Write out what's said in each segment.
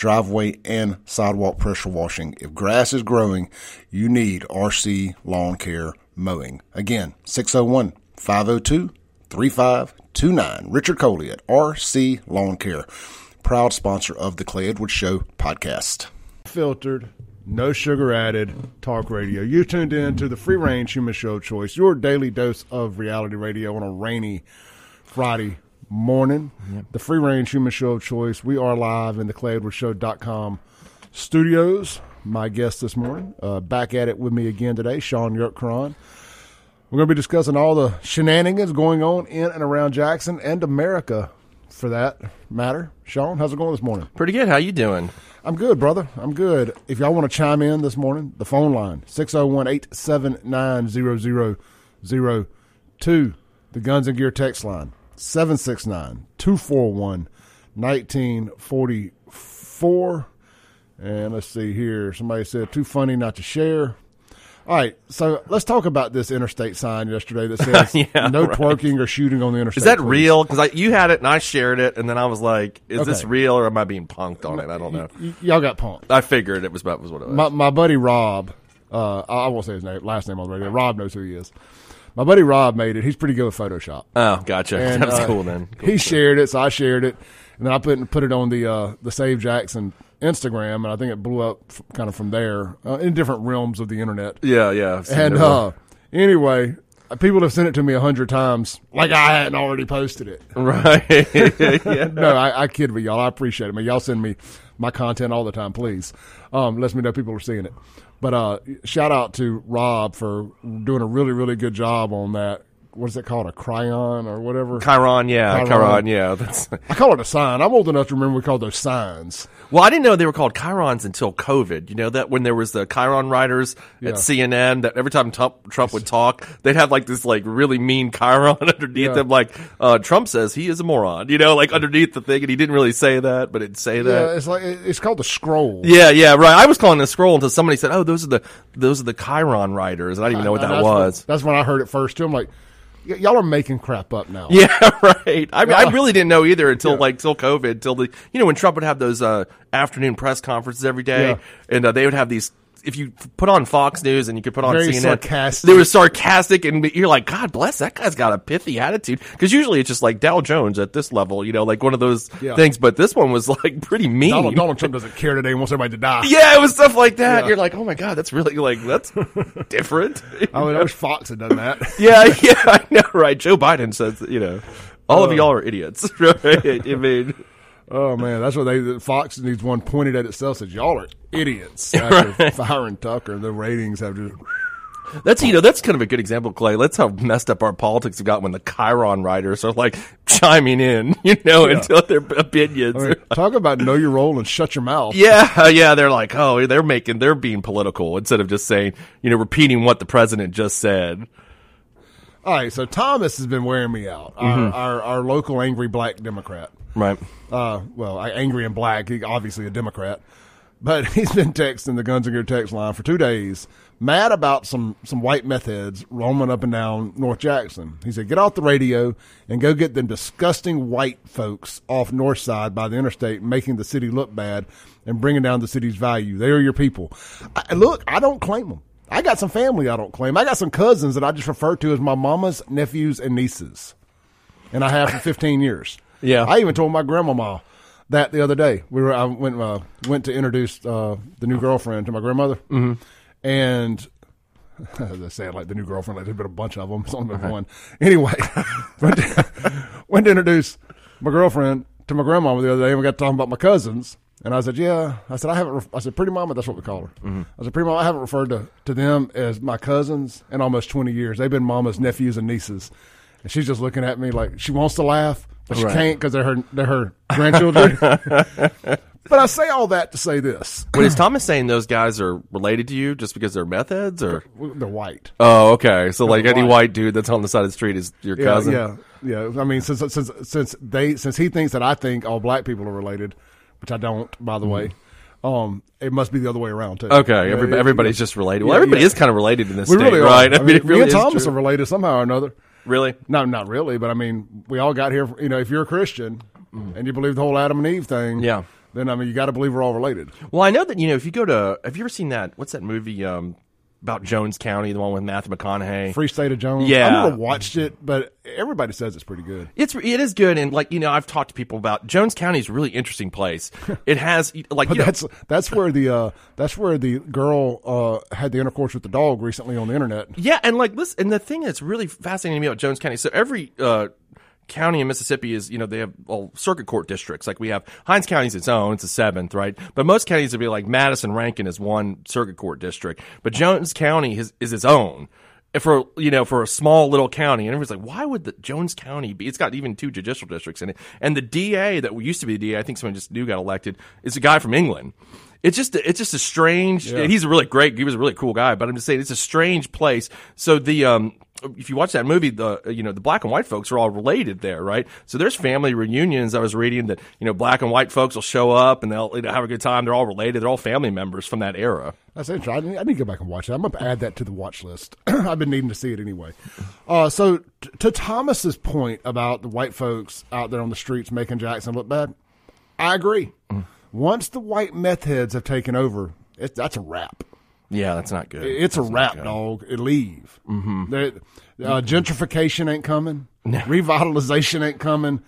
driveway and sidewalk pressure washing. If grass is growing, you need RC Lawn Care Mowing. Again, 601 502 3529. Richard Coley at RC Lawn Care, proud sponsor of the Clay Edwards Show podcast. Filtered, no sugar added talk radio. You tuned in to the free range human show choice, your daily dose of reality radio on a rainy Friday morning. The free range human show of choice. We are live in the ClayEdwardsShow.com studios. My guest this morning, uh, back at it with me again today, Shaun Yurtkuran. We're going to be discussing all the shenanigans going on in and around Jackson and America, for that matter. Shaun, how's it going this morning? Pretty good. How you doing? I'm good, brother. I'm good. If y'all want to chime in this morning, the phone line 601-879-0002. The Guns and Gear text line 769-241-1944. And let's see here. Somebody said too funny not to share. All right, so let's talk about this interstate sign yesterday that says Yeah, no right. twerking or shooting on the interstate. Is that please." real? Because you had it and I shared it, and then I was like, "Is this real or am I being punked on it?" I don't know. Y- y'all got punked. I figured it was about was what it was. my, my buddy Rob, uh, I I won't say his name, last name on the radio. Rob knows who he is. My buddy Rob made it. He's pretty good with Photoshop. oh, gotcha. And, That's uh, cool then. Cool. He shared it, so I shared it, and then I put put it on the uh, the Save Jackson Instagram, and I think it blew up f- kind of from there uh, in different realms of the internet. yeah, yeah. And uh, anyway, people have sent it to me a hundred times, like I hadn't already posted it. right. yeah. no, I, I kid with y'all. I appreciate it. Man, y'all send me my content all the time, please. Um, lets me know people are seeing it. But uh, shout out to Rob for doing a really, really good job on that. What is it called? A cryon or whatever? Chiron, yeah, Chiron. Chiron, yeah. That's, I call it a sign. I'm old enough to remember we called those signs. well, I didn't know they were called Chirons until COVID. You know that when there was the Chiron writers Yeah. at CNN, that every time Trump, Trump would talk, they'd have like this like really mean Chiron underneath Yeah. them, like uh, Trump says he is a moron. You know, like underneath the thing, and he didn't really say that, but it'd say that. Yeah, it's like it's called the scroll. Yeah, yeah, right. I was calling it a scroll until somebody said, "Oh, those are the those are the Chiron writers," and I didn't even know what that that's when- was. that's when I heard it first too. I'm like, y- y'all are making crap up now. Yeah, right. I mean, I really didn't know either until like till COVID, till the you know when Trump would have those uh, afternoon press conferences every day, Yeah. and uh, they would have these. If you put on Fox News and you could put on Very CNN, sarcastic. they were sarcastic, and you're like, God bless that guy's got a pithy attitude. Because usually it's just like Dow Jones at this level, you know, like one of those Yeah. things. But this one was like pretty mean. Donald, Donald Trump doesn't care today and wants everybody to die. Yeah, it was stuff like that. Yeah. You're like, oh my god, that's really like that's different. I mean, I wish Fox had done that. yeah, yeah, I know, right? Joe Biden says, you know, all Uh. of y'all are idiots, right? I mean, Oh man, that's what they Fox needs one pointed at itself says y'all are idiots after firing Tucker. The ratings have just that's you know that's kind of a good example, Clay. That's how messed up our politics have got when the Chiron writers are like chiming in, you know, Yeah. into their opinions. I mean, talk about know your role and shut your mouth. yeah, yeah, they're like, oh, they're making, they're being political instead of just saying, you know, repeating what the president just said. All right, so Thomas has been wearing me out. Our, mm-hmm. our our local angry black Democrat. Right. Uh, well, angry and black. Obviously a Democrat, but he's been texting the Guns and Gear text line for two days, mad about some some white meth heads roaming up and down North Jackson. He said, "Get off the radio and go get them disgusting white folks off North Side by the interstate, making the city look bad and bringing down the city's value. They are your people." I, look, I don't claim them. I got some family I don't claim. I got some cousins that I just refer to as my mama's nephews and nieces, and I have for 15 years. Yeah. I even told my grandmama that the other day. We were I went uh, went to introduce uh, the new girlfriend to my grandmother, mm-hmm. and as I say it like the new girlfriend, like there's been a bunch of them. It's only been one. Anyway, went to, went to introduce my girlfriend to my grandmama the other day, and we got talking about my cousins. And I said, "Yeah." I said, "I haven't." Re- I said, "Pretty mama." That's what we call her. I said, "Pretty mama." I haven't referred to, to them as my cousins in almost twenty years. They've been mama's nephews and nieces. And she's just looking at me like she wants to laugh, but she Right. can't because they're her they're her grandchildren. but I say all that to say this: Wait, is Thomas saying those guys are related to you just because they're meth heads, or? they're white. Oh, okay. So like any white. white dude that's on the side of the street is your Yeah, cousin. yeah, yeah. I mean, since since since they since he thinks that I think all black people are related, which I don't, by the way. Um, it must be the other way around too. Mm-hmm. Okay, Yeah, everybody, everybody's just related. Well, Yeah, is kind of related in this We state, really right? are. I mean, it me and Thomas true. are related somehow or another. Really. No, not really, but I mean, we all got here. You know, if you're a Christian and you believe the whole Adam and Eve thing, Mm. Yeah. then I mean, you got to believe we're all related. Well, I know that you know if you go to have you ever seen that? What's that movie um, about Jones County, the one with Matthew McConaughey? Free State of Jones. Yeah. I never watched it, but everybody says it's pretty good. It's it is good, and like you know, I've talked to people about Jones County is a really interesting place. It has like you know, that's that's where the uh, that's where the girl uh, had the intercourse with the dog recently on the internet. Yeah, and like listen, and the thing that's really fascinating to me about Jones County, so every uh, county in Mississippi is, you know, they have well, circuit court districts. Like we have Hinds County's its own, it's a seventh, right? But most counties would be like Madison, Rankin is one circuit court district, but Jones County is, is its own. For you know, for a small little county, and everyone's like, "Why would the Jones County be?" It's got even two judicial districts in it, and the DA that used to be the DA, I think someone just new got elected, is a guy from England. It's just it's just a strange. He's a really great. He was a really cool guy, but I'm just saying it's a strange place. So the um, if you watch that movie, the you know the black and white folks are all related there, right? So there's family reunions. I was reading that you know black and white folks will show up and they'll you know, have a good time. They're all related. They're all family members from that era. That's interesting. I need, to go back and watch it. I'm going to add that to the watch list. I've been needing to see it anyway. Uh, so, t- to Thomas's point about the white folks out there on the streets making Jackson look bad, I agree. Once the white meth heads have taken over, it, that's a wrap. Yeah, that's not good. It's a wrap, dog. It leave. Mm-hmm. uh, gentrification ain't coming. Revitalization ain't coming.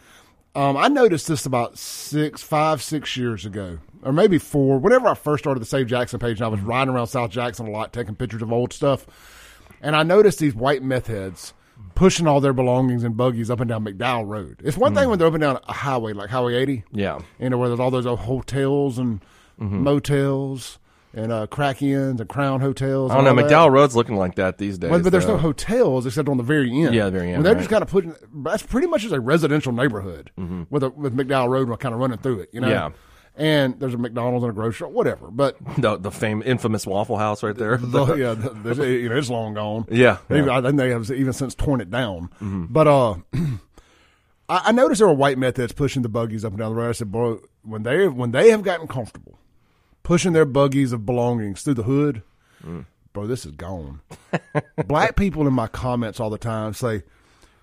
Um, I noticed this about six, five, six years ago, or maybe four. Whenever I first started the Save Jackson page, and I was riding around South Jackson a lot, taking pictures of old stuff, and I noticed these white meth heads pushing all their belongings in buggies up and down McDowell Road. It's one thing mm. when they're up and down a highway like Highway 80, Yeah. you know, where there's all those old hotels and mm-hmm. motels and uh, crack inns and crown hotels. I don't know. McDowell Road's looking like that these days. But, but there's though. no hotels except on the very end. Yeah, the very end, they're right. just kind of putting that's pretty much just a residential neighborhood mm-hmm. with a, with McDowell Road kind of running through it. You know. Yeah. And there's a McDonald's and a grocery store, whatever. But the the fame infamous Waffle House right there. the, yeah, the, the- you know, it's long gone. Yeah, Maybe, yeah. I think they have even since torn it down. But uh, I, I noticed there were white methods pushing the buggies up and down the road. I said, bro, when they when they have gotten comfortable pushing their buggies of belongings through the hood, bro, this is gone. Black people in my comments all the time say,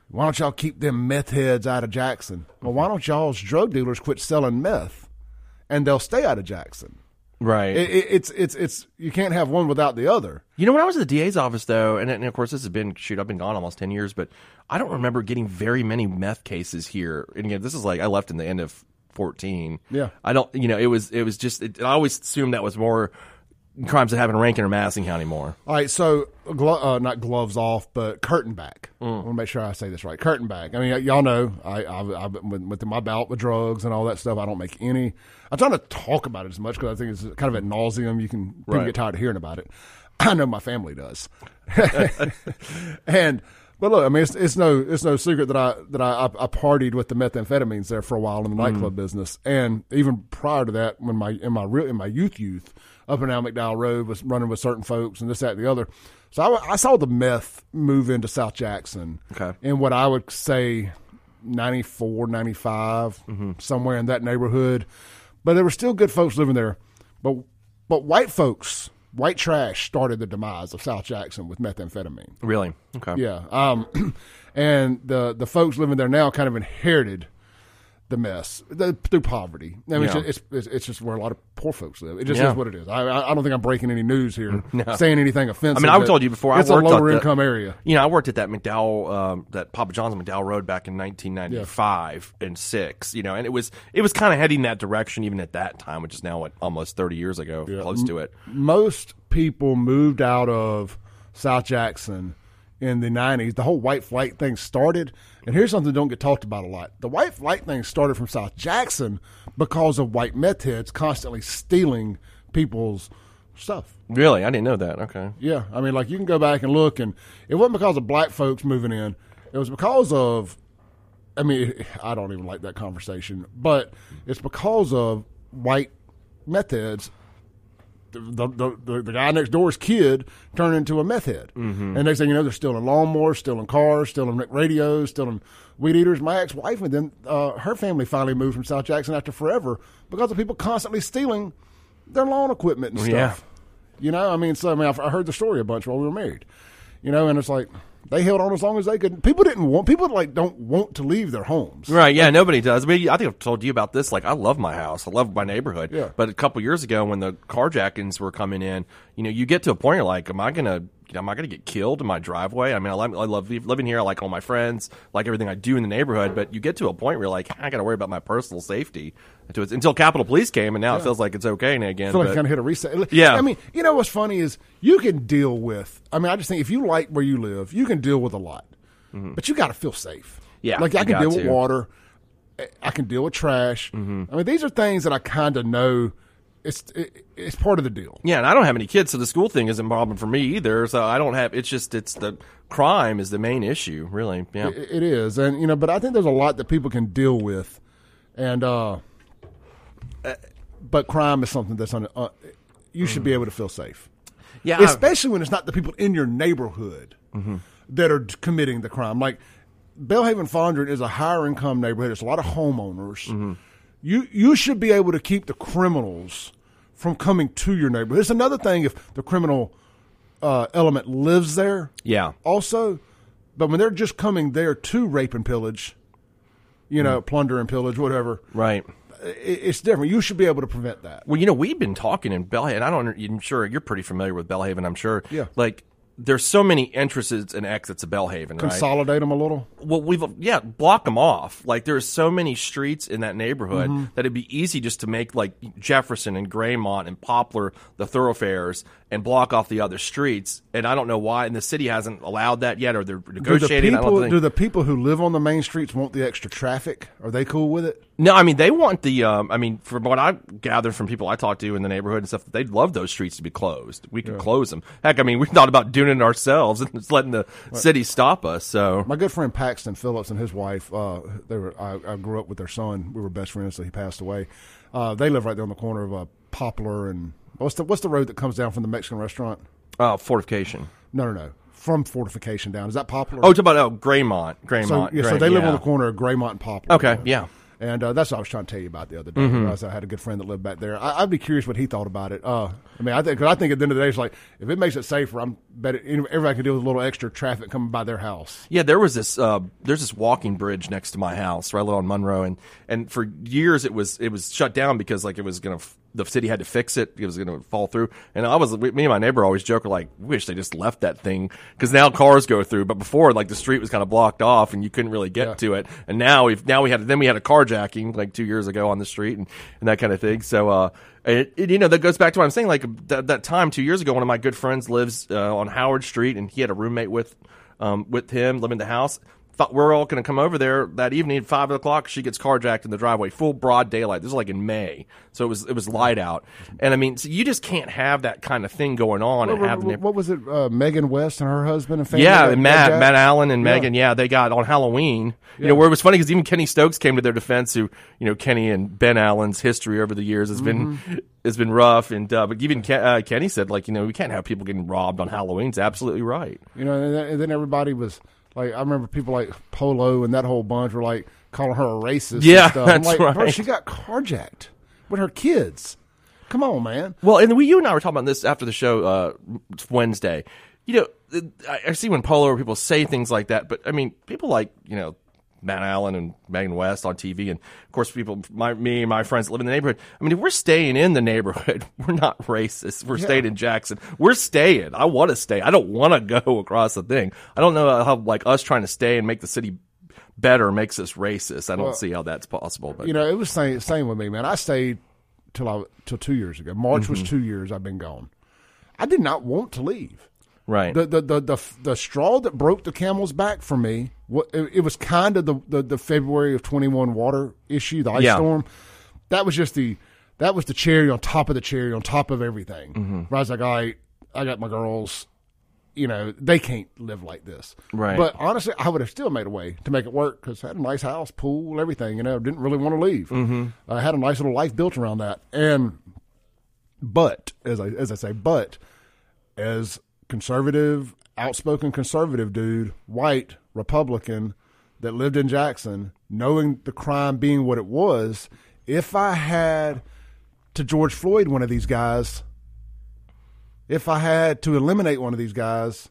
"Why don't y'all keep them meth heads out of Jackson? Well, why don't y'all's drug dealers quit selling meth, and they'll stay out of Jackson." right. It, it, it's it's it's you can't have one without the other. You know, when I was at the DA's office, though, and, and of course this has been shoot, I've been gone almost ten years, but I don't remember getting very many meth cases here. And again, this is like I left in the end of fourteen. Yeah. I don't. You know, it was it was just. It, I always assumed that was more crimes that happened in Rankin or Madison County more. All right, so glo- uh, not gloves off, but curtain back. I want to make sure I say this right. Curtain back. I mean, y- y'all know I, I've, I've been with, my bout with drugs and all that stuff. I don't make any. I try to talk about it as much because I think it's kind of at nauseum. You can people Right. get tired of hearing about it. I know my family does, and. But look, I mean, it's, it's no it's no secret that I that I, I, I partied with the methamphetamines there for a while in the nightclub business, and even prior to that, when my in my real in my youth youth up and down McDowell Road was running with certain folks and this that and the other. So I, I saw the meth move into South Jackson Okay. in what I would say 94, 95, somewhere in that neighborhood. But there were still good folks living there. But but white folks, white trash started the demise of South Jackson with methamphetamine. Really? Okay. Yeah. Um, and the the folks living there now kind of inherited the mess the, through poverty. I mean, Yeah. it's, just, it's it's just where a lot of poor folks live. It just Yeah. is what it is. I I I don't think I'm breaking any news here, saying anything offensive. I mean, I've told you before, I It's a worked on lower the- income area. You know, I worked at that McDowell, um, that Papa John's McDowell Road back in 1995 and six. You know, and it was it was kind of heading that direction even at that time, which is now what almost 30 years ago, close to it. most people moved out of South Jackson in the 90s. The whole white flight thing started. And here's something that don't get talked about a lot. The white flight thing started from South Jackson because of white meth heads constantly stealing people's stuff. Really, I didn't know that. Okay. Yeah, I mean, like you can go back and look, and it wasn't because of black folks moving in. It was because of, I mean, I don't even like that conversation, but it's because of white meth heads, the the, the, the guy next door's kid turned into a meth head. Mm-hmm. And next thing you know, they're stealing lawnmowers, stealing cars, stealing radios, stealing weed eaters. My ex wife and then uh, her family finally moved from South Jackson after forever because of people constantly stealing their lawn equipment and stuff. Yeah. You know, I mean, so I mean, I've- I heard the story a bunch while we were married. You know, and it's like they held on as long as they could. People didn't want. People like don't want to leave their homes. Right, yeah, nobody does. I mean, I think I've told you about this. Like, I love my house, I love my neighborhood. Yeah. But a couple years ago, when the carjackings were coming in, you know, you get to a point you're like, am I gonna, you know, am I gonna get killed in my driveway? I mean, I, like, I love living here. I like all my friends, like everything I do in the neighborhood. But you get to a point where you're like, I got to worry about my personal safety until, Capitol Police came, and now it feels like it's okay again. I feel like kind of hit a reset. Yeah. I mean, you know what's funny is you can deal with. I mean, I just think if you like where you live, you can deal with a lot, but you got to feel safe. Mm-hmm. Yeah, like I can deal to. with water. I can deal with trash. Mm-hmm. I mean, these are things that I kind of know. It's it, it's part of the deal. Yeah, and I don't have any kids, so the school thing isn't a problem for me either. So I don't have. It's just it's the crime is the main issue, really. Yeah. It, it is, and you know, but I think there's a lot that people can deal with, and uh, uh, but crime is something that's on. Uh, you should be able to feel safe. Yeah, I- especially when it's not the people in your neighborhood Mm-hmm. that are committing the crime. Like Belhaven Fondren is a higher income neighborhood. It's a lot of homeowners. Mm-hmm. You you should be able to keep the criminals from coming to your neighborhood. It's another thing if the criminal uh, element lives there. Yeah. Also, but when they're just coming there to rape and pillage, you know, plunder and pillage, whatever, Right. it's different. You should be able to prevent that. Well, you know, we've been talking in Belhaven. I don't. I'm sure you're pretty familiar with Belhaven. I'm sure. Yeah. Like, there's so many entrances and exits of Belhaven, right? Consolidate them a little. well, we've yeah, block them off. Like, there's so many streets in that neighborhood Mm-hmm. that it'd be easy just to make like Jefferson and Greymont and Poplar the thoroughfares and block off the other streets. And I don't know why, and the city hasn't allowed that yet, or they're Do the negotiating. People think. do the people who live on the main streets want the extra traffic? Are they cool with it? No, I mean they want the. Um, I mean, from what I gathered from people I talked to in the neighborhood and stuff, they'd love those streets to be closed. We could close them. Heck, I mean, we thought about doing it ourselves and just letting the city stop us. So My good friend Paxton Phillips and his wife, uh, they were. I, I grew up with their son. We were best friends, so he passed away. Uh, they live right there on the corner of uh, Poplar and what's the what's the road that comes down from the Mexican restaurant? uh, fortification. No, no, no. From Fortification down. Is that Poplar? Oh, talk about oh Greymont, Greymont. so, yeah, so they live yeah. on the corner of Greymont and Poplar. Okay, yeah. And uh, that's what I was trying to tell you about the other day. Mm-hmm. I had a good friend that lived back there. I, I'd be curious what he thought about it. Uh, I mean, I think cause I think at the end of the day, it's like if it makes it safer, I'm bet it, everybody can deal with a little extra traffic coming by their house. Yeah, there was this. Uh, there's this walking bridge next to my house, right on Monroe, and and for years it was it was shut down because like it was gonna. f- The city had to fix it. It was going to fall through. And I was, me and my neighbor always joke like, wish they just left that thing because now cars go through. But before, like the street was kind of blocked off and you couldn't really get Yeah. to it. And now we've now we had then we had a carjacking like two years ago on the street and, and that kind of thing. So uh, it, it, you know that goes back to what I'm saying. Like that, that time two years ago, one of my good friends lives uh, on Howard Street and he had a roommate with um, with him living in the house. Thought we're all going to come over there that evening at five o'clock. She gets carjacked in the driveway, full broad daylight. This is like in May, so it was it was light out. And I mean, so you just can't have that kind of thing going on and What, what, what was it? Uh, Megan West and her husband and family. yeah, Matt? Matt Allen and Yeah. Megan, yeah, they got on Halloween. You know, where it was funny because even Kenny Stokes came to their defense. Who, you know, Kenny and Ben Allen's history over the years has been Mm-hmm. has been rough, and uh, but even Ken, uh, Kenny said like, you know, we can't have people getting robbed on Halloween. It's absolutely right. You know, and then everybody was like, I remember people like Polo and that whole bunch were like calling her a racist. Yeah, and stuff. I'm that's like, bro, right. she got carjacked with her kids. Come on, man. Well, and we, you and I were talking about this after the show uh, Wednesday. You know, I, I see when Polo or people say things like that, but I mean, people like you know Matt Allen and Megan West on TV, and of course, people, my me and my friends that live in the neighborhood. I mean, if we're staying in the neighborhood, we're not racist. We're staying in Jackson. We're staying. I want to stay. I don't want to go across the thing. I don't know how like us trying to stay and make the city better makes us racist. I don't see how that's possible. But You know, it was same same with me, man. I stayed till I till two years ago. March Mm-hmm. was two years I've been gone. I did not want to leave. Right, The the the the, the straw that broke the camel's back for me. What it, it was kind of the, the the February of twenty one water issue, the ice Yeah. storm. That was just the that was the cherry on top of the cherry on top of everything. Mm-hmm. I was like, all right, I got my girls. You know, they can't live like this. Right. But honestly, I would have still made a way to make it work because I had a nice house, pool, everything. You know, didn't really want to leave. Mm-hmm. I had a nice little life built around that, and But as I as I say, but as conservative, outspoken conservative dude, white Republican that lived in Jackson, knowing the crime being what it was, if I had to George Floyd one of these guys, if I had to eliminate one of these guys,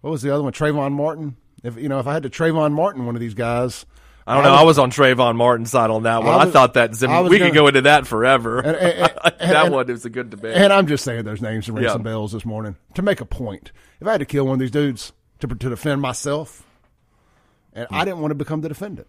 what was the other one? Trayvon Martin. If you know, if I had to Trayvon Martin one of these guys, I don't know. I was on Trayvon Martin's side on that one. I, was- thought that Zim- I we gonna- could go into that forever. And- and- and- that and- one was a good debate. And I'm just saying those names to ring Yeah. some bells this morning to make a point. If I had to kill one of these dudes to to defend myself, and I didn't want to become the defendant.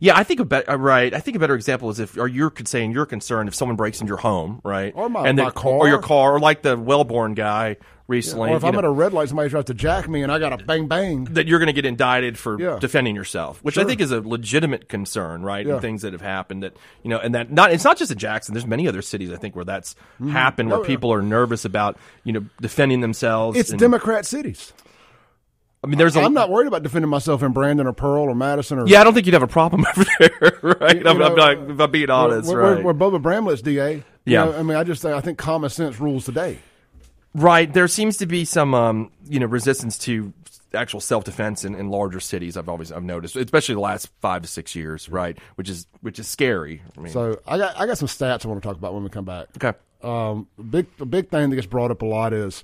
Yeah, I think a better uh, right. I think a better example is if, or you're saying you're concerned if someone breaks into your home, right, Or my- and my car. or your car, or like the Wellborn guy recently, or if I'm know, at a red light, somebody tries to jack me, and I got a bang bang. that you're going to get indicted for Yeah. defending yourself, which I think is a legitimate concern, right? Yeah. And things that have happened that you know, and that not it's not just in Jackson. There's many other cities I think where that's mm-hmm. happened, where Oh, yeah. people are nervous about you know defending themselves. It's and- Democrat cities. I mean, there's a I'm not worried about defending myself in Brandon or Pearl or Madison or Yeah, I don't think you'd have a problem over there, right? You I'm, know, I'm not, if I'm being honest, we're, right? We're, we're Bubba Bramlett's DA. You Yeah. know, I mean, I just I think common sense rules today. Right. There seems to be some, um, you know, resistance to actual self defense in, in larger cities. I've always I've noticed, especially the last five to six years, right? Which is which is scary. I mean, So I got I got some stats I want to talk about when we come back. okay. Um, big the big thing that gets brought up a lot is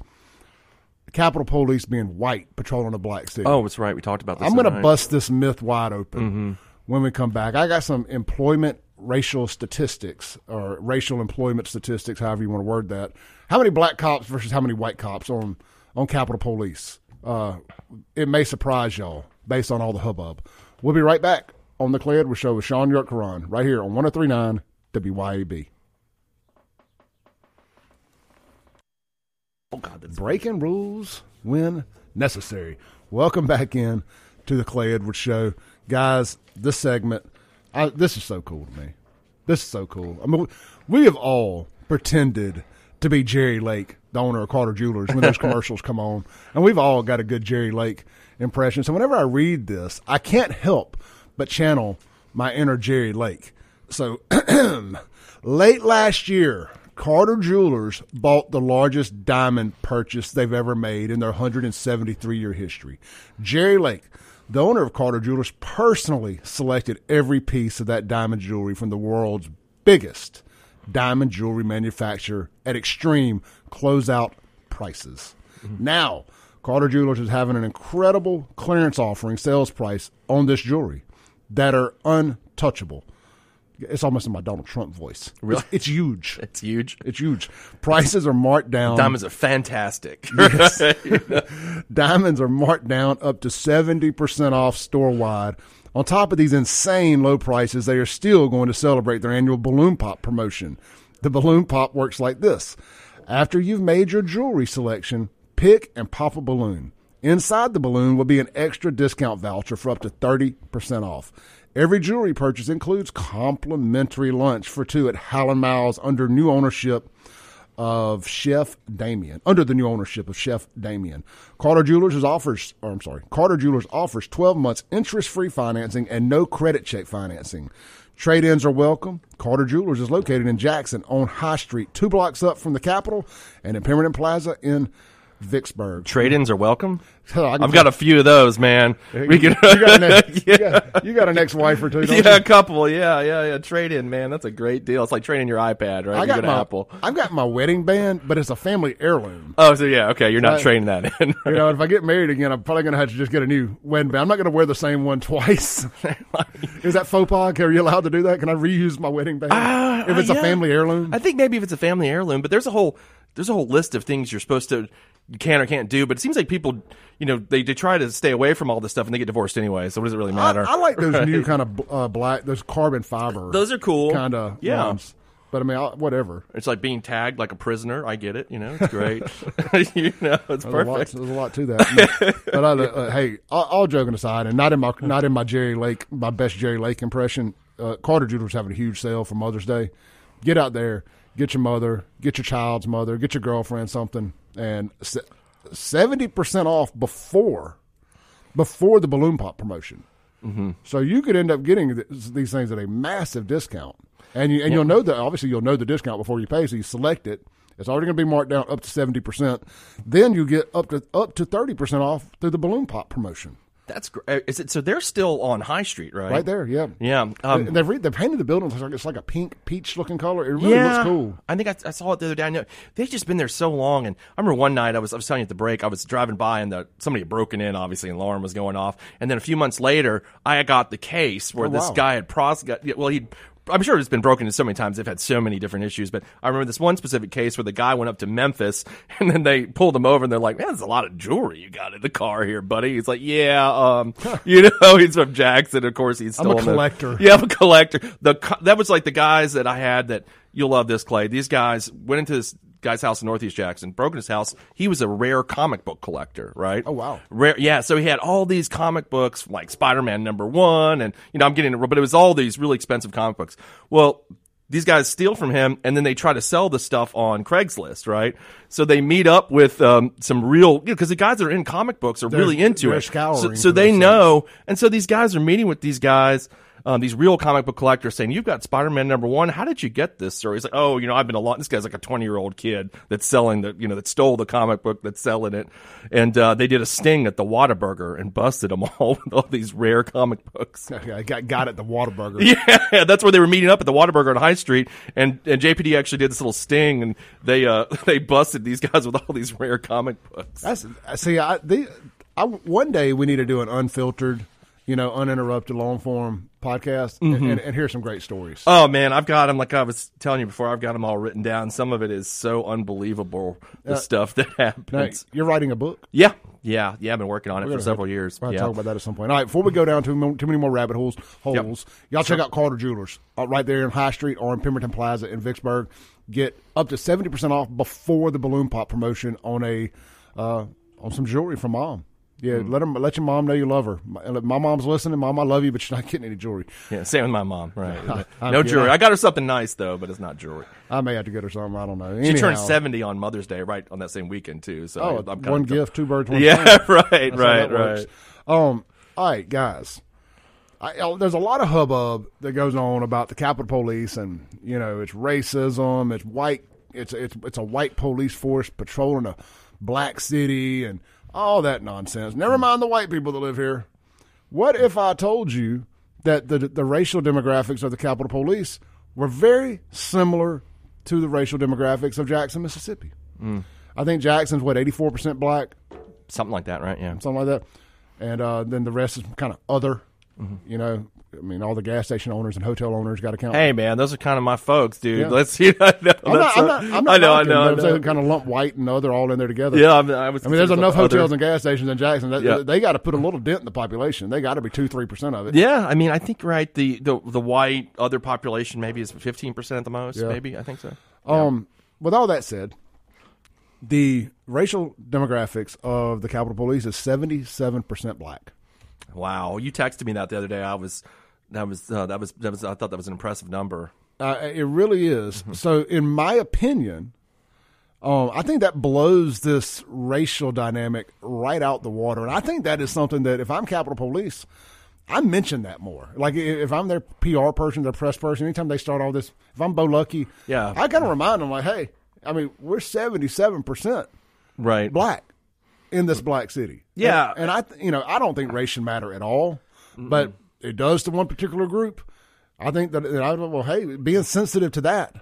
the Capitol Police being white patrolling a black city. Oh, that's right. We talked about this. I'm going to bust this myth wide open when we come back. I got some employment racial statistics or racial employment statistics, however you want to word that. How many black cops versus how many white cops on on Capitol Police? Uh, it may surprise y'all based on all the hubbub. We'll be right back on the Clay Edwards Show with Shaun Yurtkuran right here on 1039 WYAB. Oh God, breaking rules when necessary. Welcome back in to the Clay Edwards Show, guys. This segment, I, this is so cool to me. This is so cool. I mean, we have all pretended to be Jerry Lake, the owner of Carter Jewelers, when those commercials come on, and we've all got a good Jerry Lake impression. So whenever I read this, I can't help but channel my inner Jerry Lake. So late last year, Carter Jewelers bought the largest diamond purchase they've ever made in their 173 year history. Jerry Lake, the owner of Carter Jewelers, personally selected every piece of that diamond jewelry from the world's biggest diamond jewelry manufacturer at extreme closeout prices. Mm-hmm. Now, Carter Jewelers is having an incredible clearance offering sales price on this jewelry that are untouchable. It's almost in my Donald Trump voice. Really? It's, it's huge. it's huge. It's huge. Prices are marked down. Diamonds are fantastic. Diamonds are marked down up to 70% off store wide. On top of these insane low prices, they are still going to celebrate their annual balloon pop promotion. The balloon pop works like this. After you've made your jewelry selection, pick and pop a balloon. Inside the balloon will be an extra discount voucher for up to 30% off. Every jewelry purchase includes complimentary lunch for two at Hal & Mal's under new ownership of Chef Damien, under the new ownership of Chef Damien. Carter Jewelers offers, or I'm sorry, Carter Jewelers offers 12 months interest-free financing and no credit check financing. Trade-ins are welcome. Carter Jewelers is located in Jackson on High Street, two blocks up from the Capitol, and in Pemberton Plaza in Vicksburg. Trade-ins are welcome. I I've got a few of those, man. We can, you, got an ex, you, got, you got an ex-wife or two, don't yeah, you? a couple. Yeah, yeah, yeah. Trade in, man. That's a great deal. It's like trading your iPad, right? I You got my Apple. I've got my wedding band, but it's a family heirloom. Oh, so yeah, okay. You're not Right. trading that in. You know, if I get married again, I'm probably going to have to just get a new wedding band. I'm not going to wear the same one twice. Is that faux pas? Are you allowed to do that? Can I reuse my wedding band Ah, if it's yeah. a family heirloom? I think maybe if it's a family heirloom, but there's a whole there's a whole list of things you're supposed to can or can't do. But it seems like people, you know, they, they try to stay away from all this stuff and they get divorced anyway. So what does it really matter? I like those new kind of uh, black, those carbon fiber. Those are cool. kind of Yeah. ones. But I mean, I, whatever. It's like being tagged like a prisoner. I get it. You know, it's great. you know, it's There's a, lot, perfect. there's a lot to that. but I, uh, hey, all, all joking aside, and not in my not in my Jerry Lake, my best Jerry Lake impression. Uh, Carter Jewelers having a huge sale for Mother's Day. Get out there, get your mother, get your child's mother, get your girlfriend something, and seventy percent off before before the balloon pop promotion. Mm-hmm. So you could end up getting th- these things at a massive discount. and you and you'll know that obviously you'll know the discount before you pay. So you select it. It's already going to be marked down up to seventy percent. Then you get up to up to thirty percent off through the balloon pop promotion. That's great. Is it so? They're still on High Street, right? Right there, yeah. Yeah. Um, they've re- they've painted the building looks like it's like a pink peach looking color. It really looks cool. I think I, I saw it the other day. I know they've just been there so long. And I remember one night I was I was telling you at the break I was driving by and the, somebody had broken in obviously and alarm was going off. And then a few months later I got the case where Oh, this wow. guy had pros got, well he. I'm sure it's been broken in so many times. They've had so many different issues, but I remember this one specific case where the guy went up to Memphis and then they pulled him over and they're like, "Man, there's a lot of jewelry you got in the car here, buddy." He's like, "Yeah, um, you know, he's from Jackson. Of course, he's I'm a stolen the- collector. yeah, I'm a collector. The that was like the guys that I had that you'll love this Clay. These guys went into this guy's house in Northeast Jackson, broke his house. He was a rare comic book collector, right? Oh, wow. Rare, yeah. So he had all these comic books, like Spider Man number one, and you know I'm getting it, but it was all these really expensive comic books. Well. These guys steal from him, and then they try to sell the stuff on Craigslist, right? So they meet up with um, some real, because the guys that are in comic books are really into it. So, so they know, and so these guys are meeting with these guys, um, these real comic book collectors, saying, "You've got Spider-Man number one. How did you get this, sir?" He's like, "Oh, you know, I've been a lot. This guy's like a twenty-year-old kid that's selling the, you know, that stole the comic book that's selling it." And uh, they did a sting at the Whataburger and busted them all with all these rare comic books. I got got it the Waterburger. Yeah, that's where they were meeting up at the Whataburger on High Street, and and JPD actually did this little sting, and they uh they busted these guys with all these rare comic books. That's see, I, the, I one day we need to do an unfiltered, you know, uninterrupted long form podcast and, and, and hear some great stories. Oh man, I've got them. Like I was telling you before, I've got them all written down. Some of it is so unbelievable. The stuff that Now, happens. you're writing a book. yeah, yeah, yeah. I've been working on it We're for several have- years. We'll yeah. talk about that at some point. All right, before we go down too, too many more rabbit holes, holes, y'all check out Carter Jewelers uh, right there in High Street or in Pemberton Plaza in Vicksburg. Get up to seventy percent off before the balloon pop promotion on a uh, on some jewelry from mom. Yeah, Hmm. let them let your mom know you love her. My, my mom's listening. Mom, I love you, but you're not getting any jewelry. Yeah, same with my mom. Right. No jewelry. I got her something nice though, but it's not jewelry. I may have to get her something. I don't know. She turned seventy on Mother's Day, right on that same weekend too. So Oh, I'm one gift, two birds, one Yeah, stone. right, That's right, right. Um, all right, guys. I, uh, there's a lot of hubbub that goes on about the Capitol Police, and you know, it's racism, it's white, it's it's it's a white police force patrolling a black city, and all that nonsense. Never mind the white people that live here. What if I told you that the the racial demographics of the Capitol Police were very similar to the racial demographics of Jackson, Mississippi? I think Jackson's what eighty four percent black, Something like that, right? Yeah. something like that. And uh, then the rest is kind of other. You know, I mean, all the gas station owners and hotel owners got to count. Hey man, those are kind of my folks, dude. Yeah. Let's see. I know, I'm not, that's I'm not, I'm not I know, I know. I'm saying kind of lump white and other all in there together. Yeah, I, mean, I was. I mean, there's enough other- hotels and gas stations in Jackson. That, Yeah. They got to put a little dent in the population. They got to be two, three percent of it. Yeah, I mean, I think right. The the the white other population maybe is fifteen percent at the most. Yeah. Maybe I think so. Um, with all that said, the racial demographics of the Capitol Police is seventy-seven percent black. Wow, you texted me that the other day. I was that was uh, that was that was I thought that was an impressive number. Uh, it really is. So, in my opinion, um, I think that blows this racial dynamic right out the water. And I think that is something that if I'm Capitol Police, I mention that more. Like if I'm their PR person, their press person, anytime they start all this, if I'm Bo Luckey, Yeah. I kind of remind them like, hey, I mean, we're 77% Right. black in this black city. Yeah. and, and I, th- you know, I don't think race should matter at all, but it does to one particular group. I think that, I well, hey, being sensitive to that.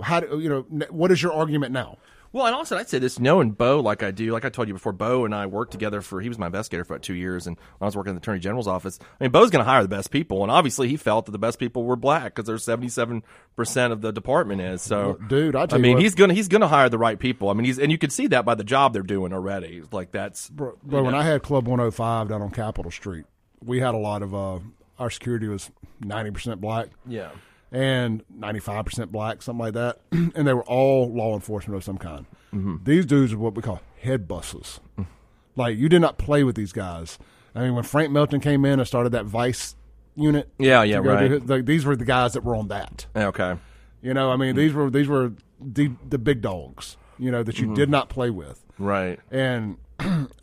How do you know? What is your argument now? Well, and also I'd say this: knowing Bo like I do, like I told you before, Bo and I worked together for. He was my investigator for about two years, and when I was working in the Attorney General's office, I mean, Bo's going to hire the best people, and obviously he felt that the best people were black because there's seventy seven percent of the department is. So, dude, I I mean, what- he's gonna he's gonna hire the right people. I mean, he's and you can see that by the job they're doing already. Like that's Bro, bro, when I had Club 105 down on Capitol Street, we had a lot of uh, our security was 90% black. yeah. and 95% black, something like that. and they were all law enforcement of some kind. Mm-hmm. These dudes are what we call head busters. Like, you did not play with these guys. I mean, when Frank Melton came in and started that Vice unit, Yeah, yeah, to go do right. his- like, these were the guys that were on that. Okay. You know, I mean, mm. these were these were the the big dogs. You know that you mm-hmm. did not play with. Right. And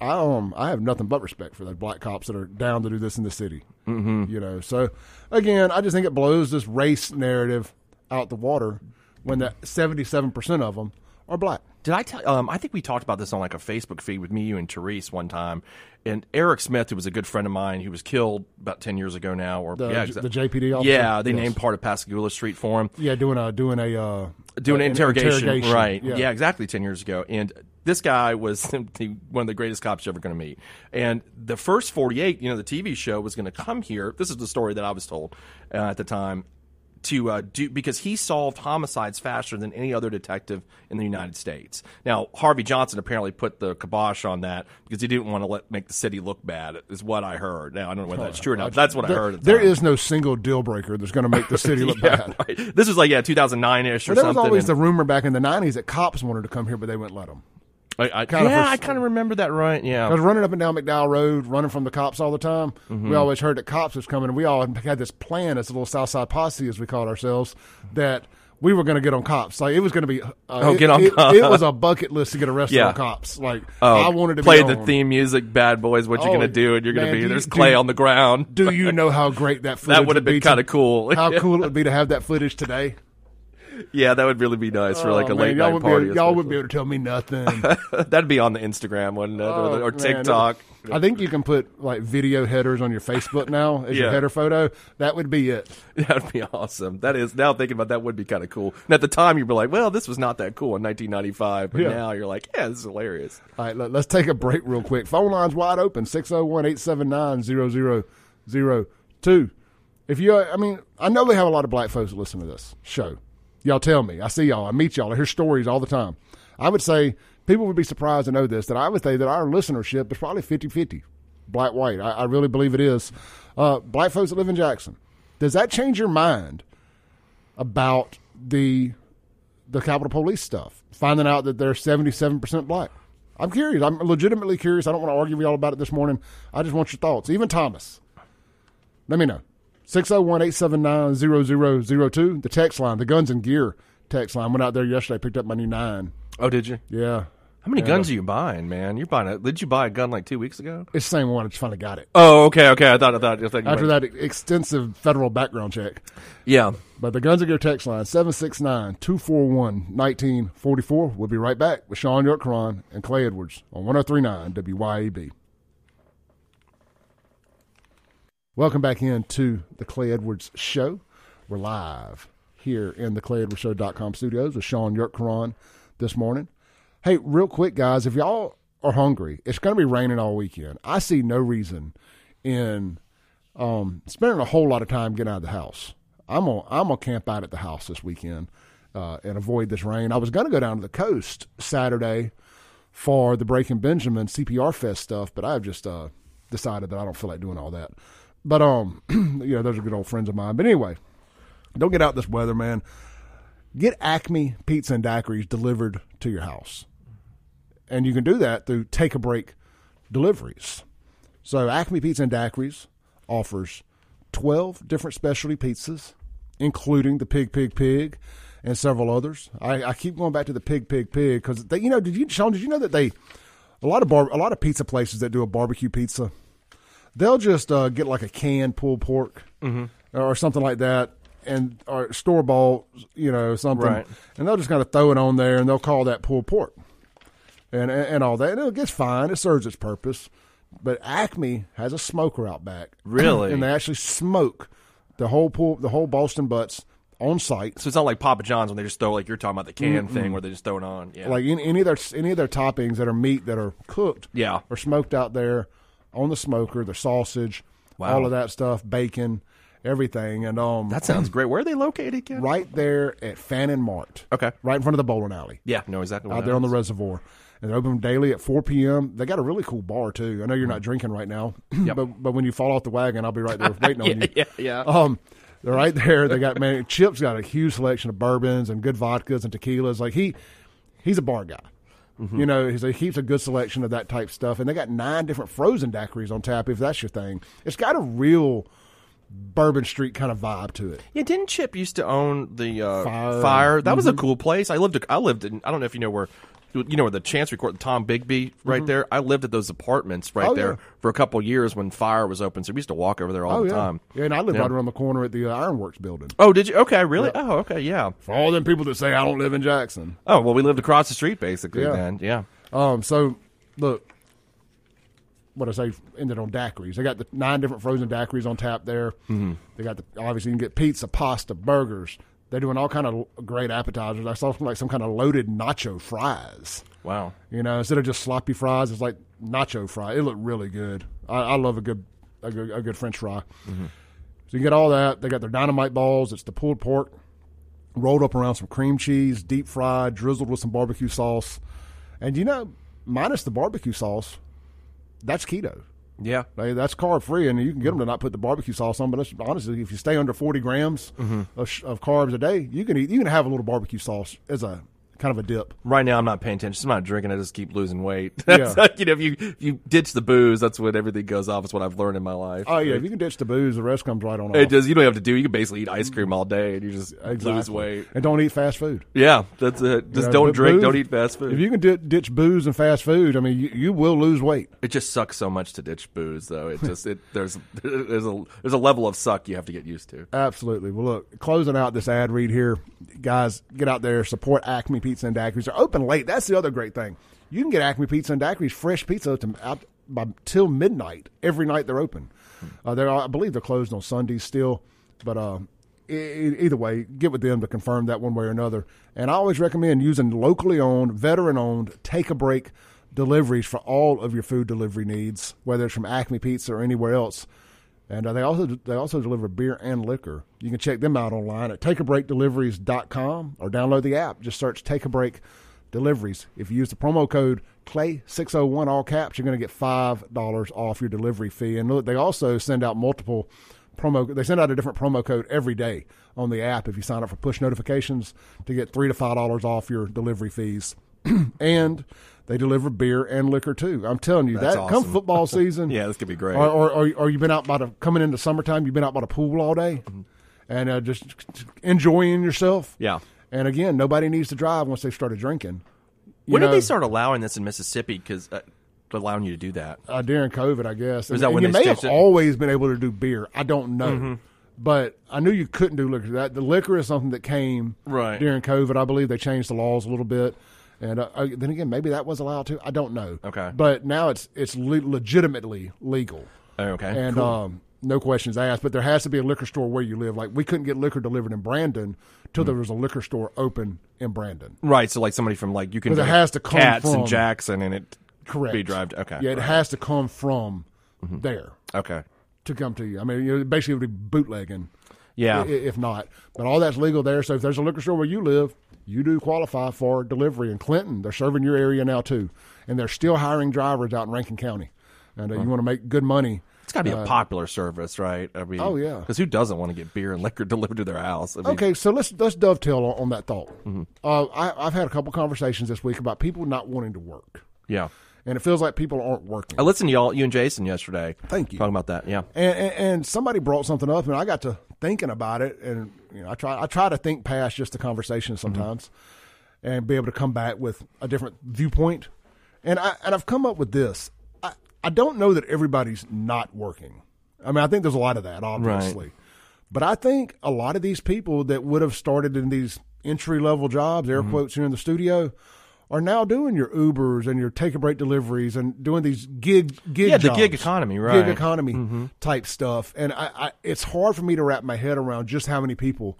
I um I have nothing but respect for those black cops that are down to do this in the city. Mm-hmm. You know, so again, I just think it blows this race narrative out the water when that seventy seven percent of them are black. Did I tell? Um, I think we talked about this on like a Facebook feed with me, you, and Therese one time. And Eric Smith, who was a good friend of mine, who was killed about ten years ago now, or The, yeah, the JPD officer. yeah, they Yes. named part of Pascagoula Street for him. Yeah, doing a doing a uh, doing uh, an interrogation, interrogation. right? Yeah. Yeah. exactly. Ten years ago, and this guy was the, one of the greatest cops you're ever going to meet. And the first 48, you know, the TV show was going to come here. This is the story that I was told uh, at the time to uh, do because he solved homicides faster than any other detective in the United States. Now, Harvey Johnson apparently put the kibosh on that because he didn't want to let make the city look bad. Is what I heard. Now, I don't know whether that's true or not. but That's what I heard. At there is no single deal breaker that's going to make the city look Yeah, bad. right. This was like yeah, 2009 ish or But there was always and- the rumor back in the '90s that cops wanted to come here, but they wouldn't let them. I, I, kinda yeah, first- I kind of remember that right. Yeah. I was running up and down McDowell Road, running from the cops all the time. Mm-hmm. We always heard that cops was coming, and we all had this plan as a little Southside posse, as we called ourselves, that we were going to get on cops. Like it was going to be. Uh, Oh, it, get on it, cops. it was a bucket list to get arrested Yeah. on cops. Like Oh, I wanted to play be the on. theme music, Bad Boys. What you Oh, gonna do? And you're gonna be do you- there's clay do- on the ground. Do you know how great that footage that would have been be kind of cool. How cool it would be to have that footage today. Yeah, that would really be nice for like Oh, a man, late y'all night wouldn't be party. y'all wouldn't be able to tell me nothing. That'd be on the Instagram, wouldn't it? or, Oh, or man, TikTok. it- I think you can put like video headers on your Facebook now as your Yeah. header photo. That would be it. That'd be awesome. That is now thinking about that would be kind of cool. And at the time, you'd be like, "Well, this was not that cool in 1995," but Yeah. now you're like, "Yeah, this is hilarious." All right, let, us take a break real quick. Phone lines wide open 601 879 0002. If you, I mean, I know they have a lot of black folks that listen to this show. Y'all tell me. I see y'all. I meet y'all. I hear stories all the time. I would say people would be surprised to know this that I would say that our listenership is probably 50 50, black, white. I, I really believe it is. Uh, black folks that live in Jackson. Does that change your mind about the the Capitol Police stuff, finding out that they're 77% black. I'm curious. I'm legitimately curious. I don't want to argue with y'all about it this morning. I just want your thoughts. Even Thomas. Let me know. 601 879 0002. The text line, the Guns and Gear text line. Went out there yesterday, picked up my new nine. Oh, did you? Yeah. How many guns are you buying, man? You're buying a. Did you buy a gun like two weeks ago? It's the same one. I just finally got it. Oh, okay, okay. I thought, I thought, I thought After might- that extensive federal background check. Yeah. But the Guns and Gear text line, 769 241 1944. We'll be right back with Shaun York Yurtkuran and Clay Edwards on 1039 WYAB. Welcome back in to the Clay Edwards Show. We're live here in the ClayEdwardsShow.com studios with Shaun Yurtkuran this morning. Hey, real quick, guys, if y'all are hungry, it's going to be raining all weekend. I see no reason in um, spending a whole lot of time getting out of the house. I'm gonna I'm gonna camp out at the house this weekend uh, and avoid this rain. I was gonna go down to the coast Saturday for the Breaking Benjamin CPR Fest stuff, but I've just uh, decided that I don't feel like doing all that. But um, you know, those are good old friends of mine. But anyway, don't get out this weather, man. Get Acme Pizza and Daiquiris delivered to your house, and you can do that through Take a Break deliveries. So Acme Pizza and Daiquiris offers 12 different specialty pizzas, including the Pig Pig Pig and several others. I, I keep going back to the Pig Pig Pig because you know, did you, Shaun? Did you know that they a lot of bar, a lot of pizza places that do a barbecue pizza, they'll just uh, get like a canned pulled pork or something like that, and or store bought, you know, something, Right. and they'll just kind of throw it on there, and they'll call that pulled pork and and, and all that. And it gets fine. It serves its purpose. But Acme has a smoker out back. Really? and they actually smoke the whole pool, the whole Boston butts on site. So it's not like Papa John's when they just throw like you're talking about the can thing where they just throw it on. Yeah. Like any, any of their any of their toppings that are meat that are cooked, Yeah. or smoked out there on the smoker. The sausage, Wow. all of that stuff, bacon, everything, and um, that sounds great. Where are they located, Ken? right there at Fannin Mart. Okay. right in front of the bowling alley. Yeah. No, exactly. out there on the reservoir. And they're open daily at 4 p.m. They got a really cool bar too. I know you're not drinking right now, Yep. but but when you fall off the wagon, I'll be right there waiting on you. yeah, yeah. Um, they're right there. They got man. Chip's got a huge selection of bourbons and good vodkas and tequilas. Like he, he's a bar guy. Mm-hmm. You know, he's a, he keeps a good selection of that type stuff. And they got nine different frozen daiquiris on tap. If that's your thing, it's got a real Bourbon Street kind of vibe to it. Yeah, didn't Chip used to own the uh, Fire. Fire? That was a cool place. I lived. I lived in. I don't know if you know where you know where the Chancery Court, Tombigbee, right there. I lived at those apartments right Mm-hmm. Oh, there yeah. for a couple years when fire was open. So we used to walk over there all Oh the yeah, time. yeah. And I lived Yeah. right around the corner at the uh, Ironworks building. Oh, did you? Okay, really? Oh, okay, yeah. For all them people that say I don't live in Jackson. Oh, well, we lived across the street basically. Yeah. Then, yeah. Um, so look, what I say ended on daiquiris. They got the nine different frozen daiquiris on tap there. Mm-hmm. They got the obviously you can get pizza, pasta, burgers. They're doing all kind of great appetizers. I saw some, like some kind of loaded nacho fries. Wow. You know, instead of just sloppy fries, it's like nacho fry. It looked really good. I, I love a good, a good a good French fry. Mm-hmm. So you get all that. They got their dynamite balls. It's the pulled pork rolled up around some cream cheese, deep fried, drizzled with some barbecue sauce. And you know, minus the barbecue sauce, that's keto. Yeah. Like, that's carb free, and you can get them to not put the barbecue sauce on. But that's, honestly, if you stay under forty grams mm-hmm. of, of carbs a day, you can eat. You can have a little barbecue sauce as a kind of a dip. Right now, I'm not paying attention. I'm not drinking. I just keep losing weight. Yeah. Like, you know, if you if you ditch the booze, that's when everything goes off. It's what I've learned in my life. Oh yeah, if you can ditch the booze, the rest comes right on. It off. does. You don't have to do. You can basically eat ice cream all day, and you just lose weight. and don't eat fast food. Yeah, that's it. Just Yeah, don't drink. booze- don't eat fast food. If you can di- ditch booze and fast food, I mean, you, you will lose weight. it just sucks so much to ditch booze, though. It just it there's there's a there's a level of suck you have to get used to. Absolutely. Well, look, closing out this ad read here, guys, get out there, support Acme Pizza and Daiquiris. They're open late. That's the other great thing. You can get Acme Pizza and Daiquiris fresh pizza to, out by till midnight every night they're open. Uh, they're I believe they're closed on Sundays still, but uh, either way, get with them to confirm that one way or another. And I always recommend using locally owned, veteran owned, take a break deliveries for all of your food delivery needs, whether it's from Acme Pizza or anywhere else. And uh, they also they also deliver beer and liquor. You can check them out online at takeabreakdeliveries.com or download the app. Just search Take a Break Deliveries. If you use the promo code CLAY601 all caps, you're going to get $5 off your delivery fee. And look, they also send out multiple promo they send out a different promo code every day on the app if you sign up for push notifications to get 3 to $5 off your delivery fees. and they deliver beer and liquor too. I'm telling you That's that come football season. Yeah, this could be great. Or, or, or, or you've been out by the coming into summertime. You've been out by the pool all day, and uh, just enjoying yourself. Yeah. And again, nobody needs to drive once they've started drinking. You When know, did they start allowing this in Mississippi? Because uh, allowing you to do that. uh, during COVID? I guess. Was that and when you may have it? always been able to do beer? I don't know. Mm-hmm. But I knew you couldn't do liquor. That the liquor is something that came Right. during COVID. I believe they changed the laws a little bit, and uh, uh, then again, maybe that was allowed to. I don't know. Okay. But now it's it's le- legitimately legal. Oh, okay. and cool. um, no questions asked. But there has to be a liquor store where you live. Like we couldn't get liquor delivered in Brandon till there was a liquor store open in Brandon. right. So like somebody from like you can. It has to come Cats from- and Jackson, and it Correct. be drive. Okay. Yeah, it has to come from there Okay. to come to you. I mean, you know, basically, it would be bootlegging. Yeah. if not. But all that's legal there. So if there's a liquor store where you live, you do qualify for delivery. In Clinton, they're serving your area now too, and they're still hiring drivers out in Rankin County. And uh, you want to make good money. It's got to be a popular service, right? I mean, Oh, yeah. Because who doesn't want to get beer and liquor delivered to their house? I mean, Okay, so let's let's dovetail on, on that thought. Mm-hmm. Uh, I, I've had a couple conversations this week about people not wanting to work, Yeah. and it feels like people aren't working. I listened to y'all, you and Jason yesterday. Thank you. Talking about that. Yeah. and, and, and somebody brought something up, and I got to thinking about it, and you know, I try I try to think past just the conversation mm-hmm. sometimes, and be able to come back with a different viewpoint. And I and I've come up with this. I I don't know that everybody's not working. I mean, I think there's a lot of that, obviously, but I think a lot of these people that would have started in these entry level jobs, air mm-hmm. quotes here in the studio. Are now doing your Ubers and your take a break deliveries and doing these gig gig Yeah, the gig economy, right. Gig economy mm-hmm. type stuff, and I, I, it's hard for me to wrap my head around just how many people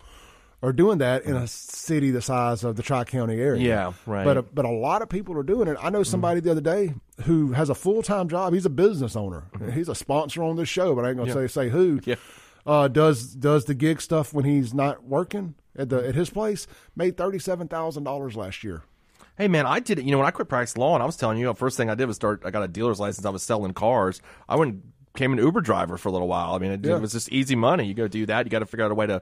are doing that in a city the size of the Tri County area. Yeah, right. But a, but a lot of people are doing it. I know mm-hmm. somebody the other day who has a full time job. He's a business owner. Mm-hmm. He's a sponsor on this show, but I ain't gonna say say who. Yeah. Uh, does does the gig stuff when he's not working at the at his place? Made thirty seven thousand dollars last year. Hey man, I did it. You know, when I quit practicing law, and I was telling you, the first thing I did was start. I got a dealer's license. I was selling cars. I went and became an Uber driver for a little while. I mean, it, Yeah. it was just easy money. You go do that. You got to figure out a way to,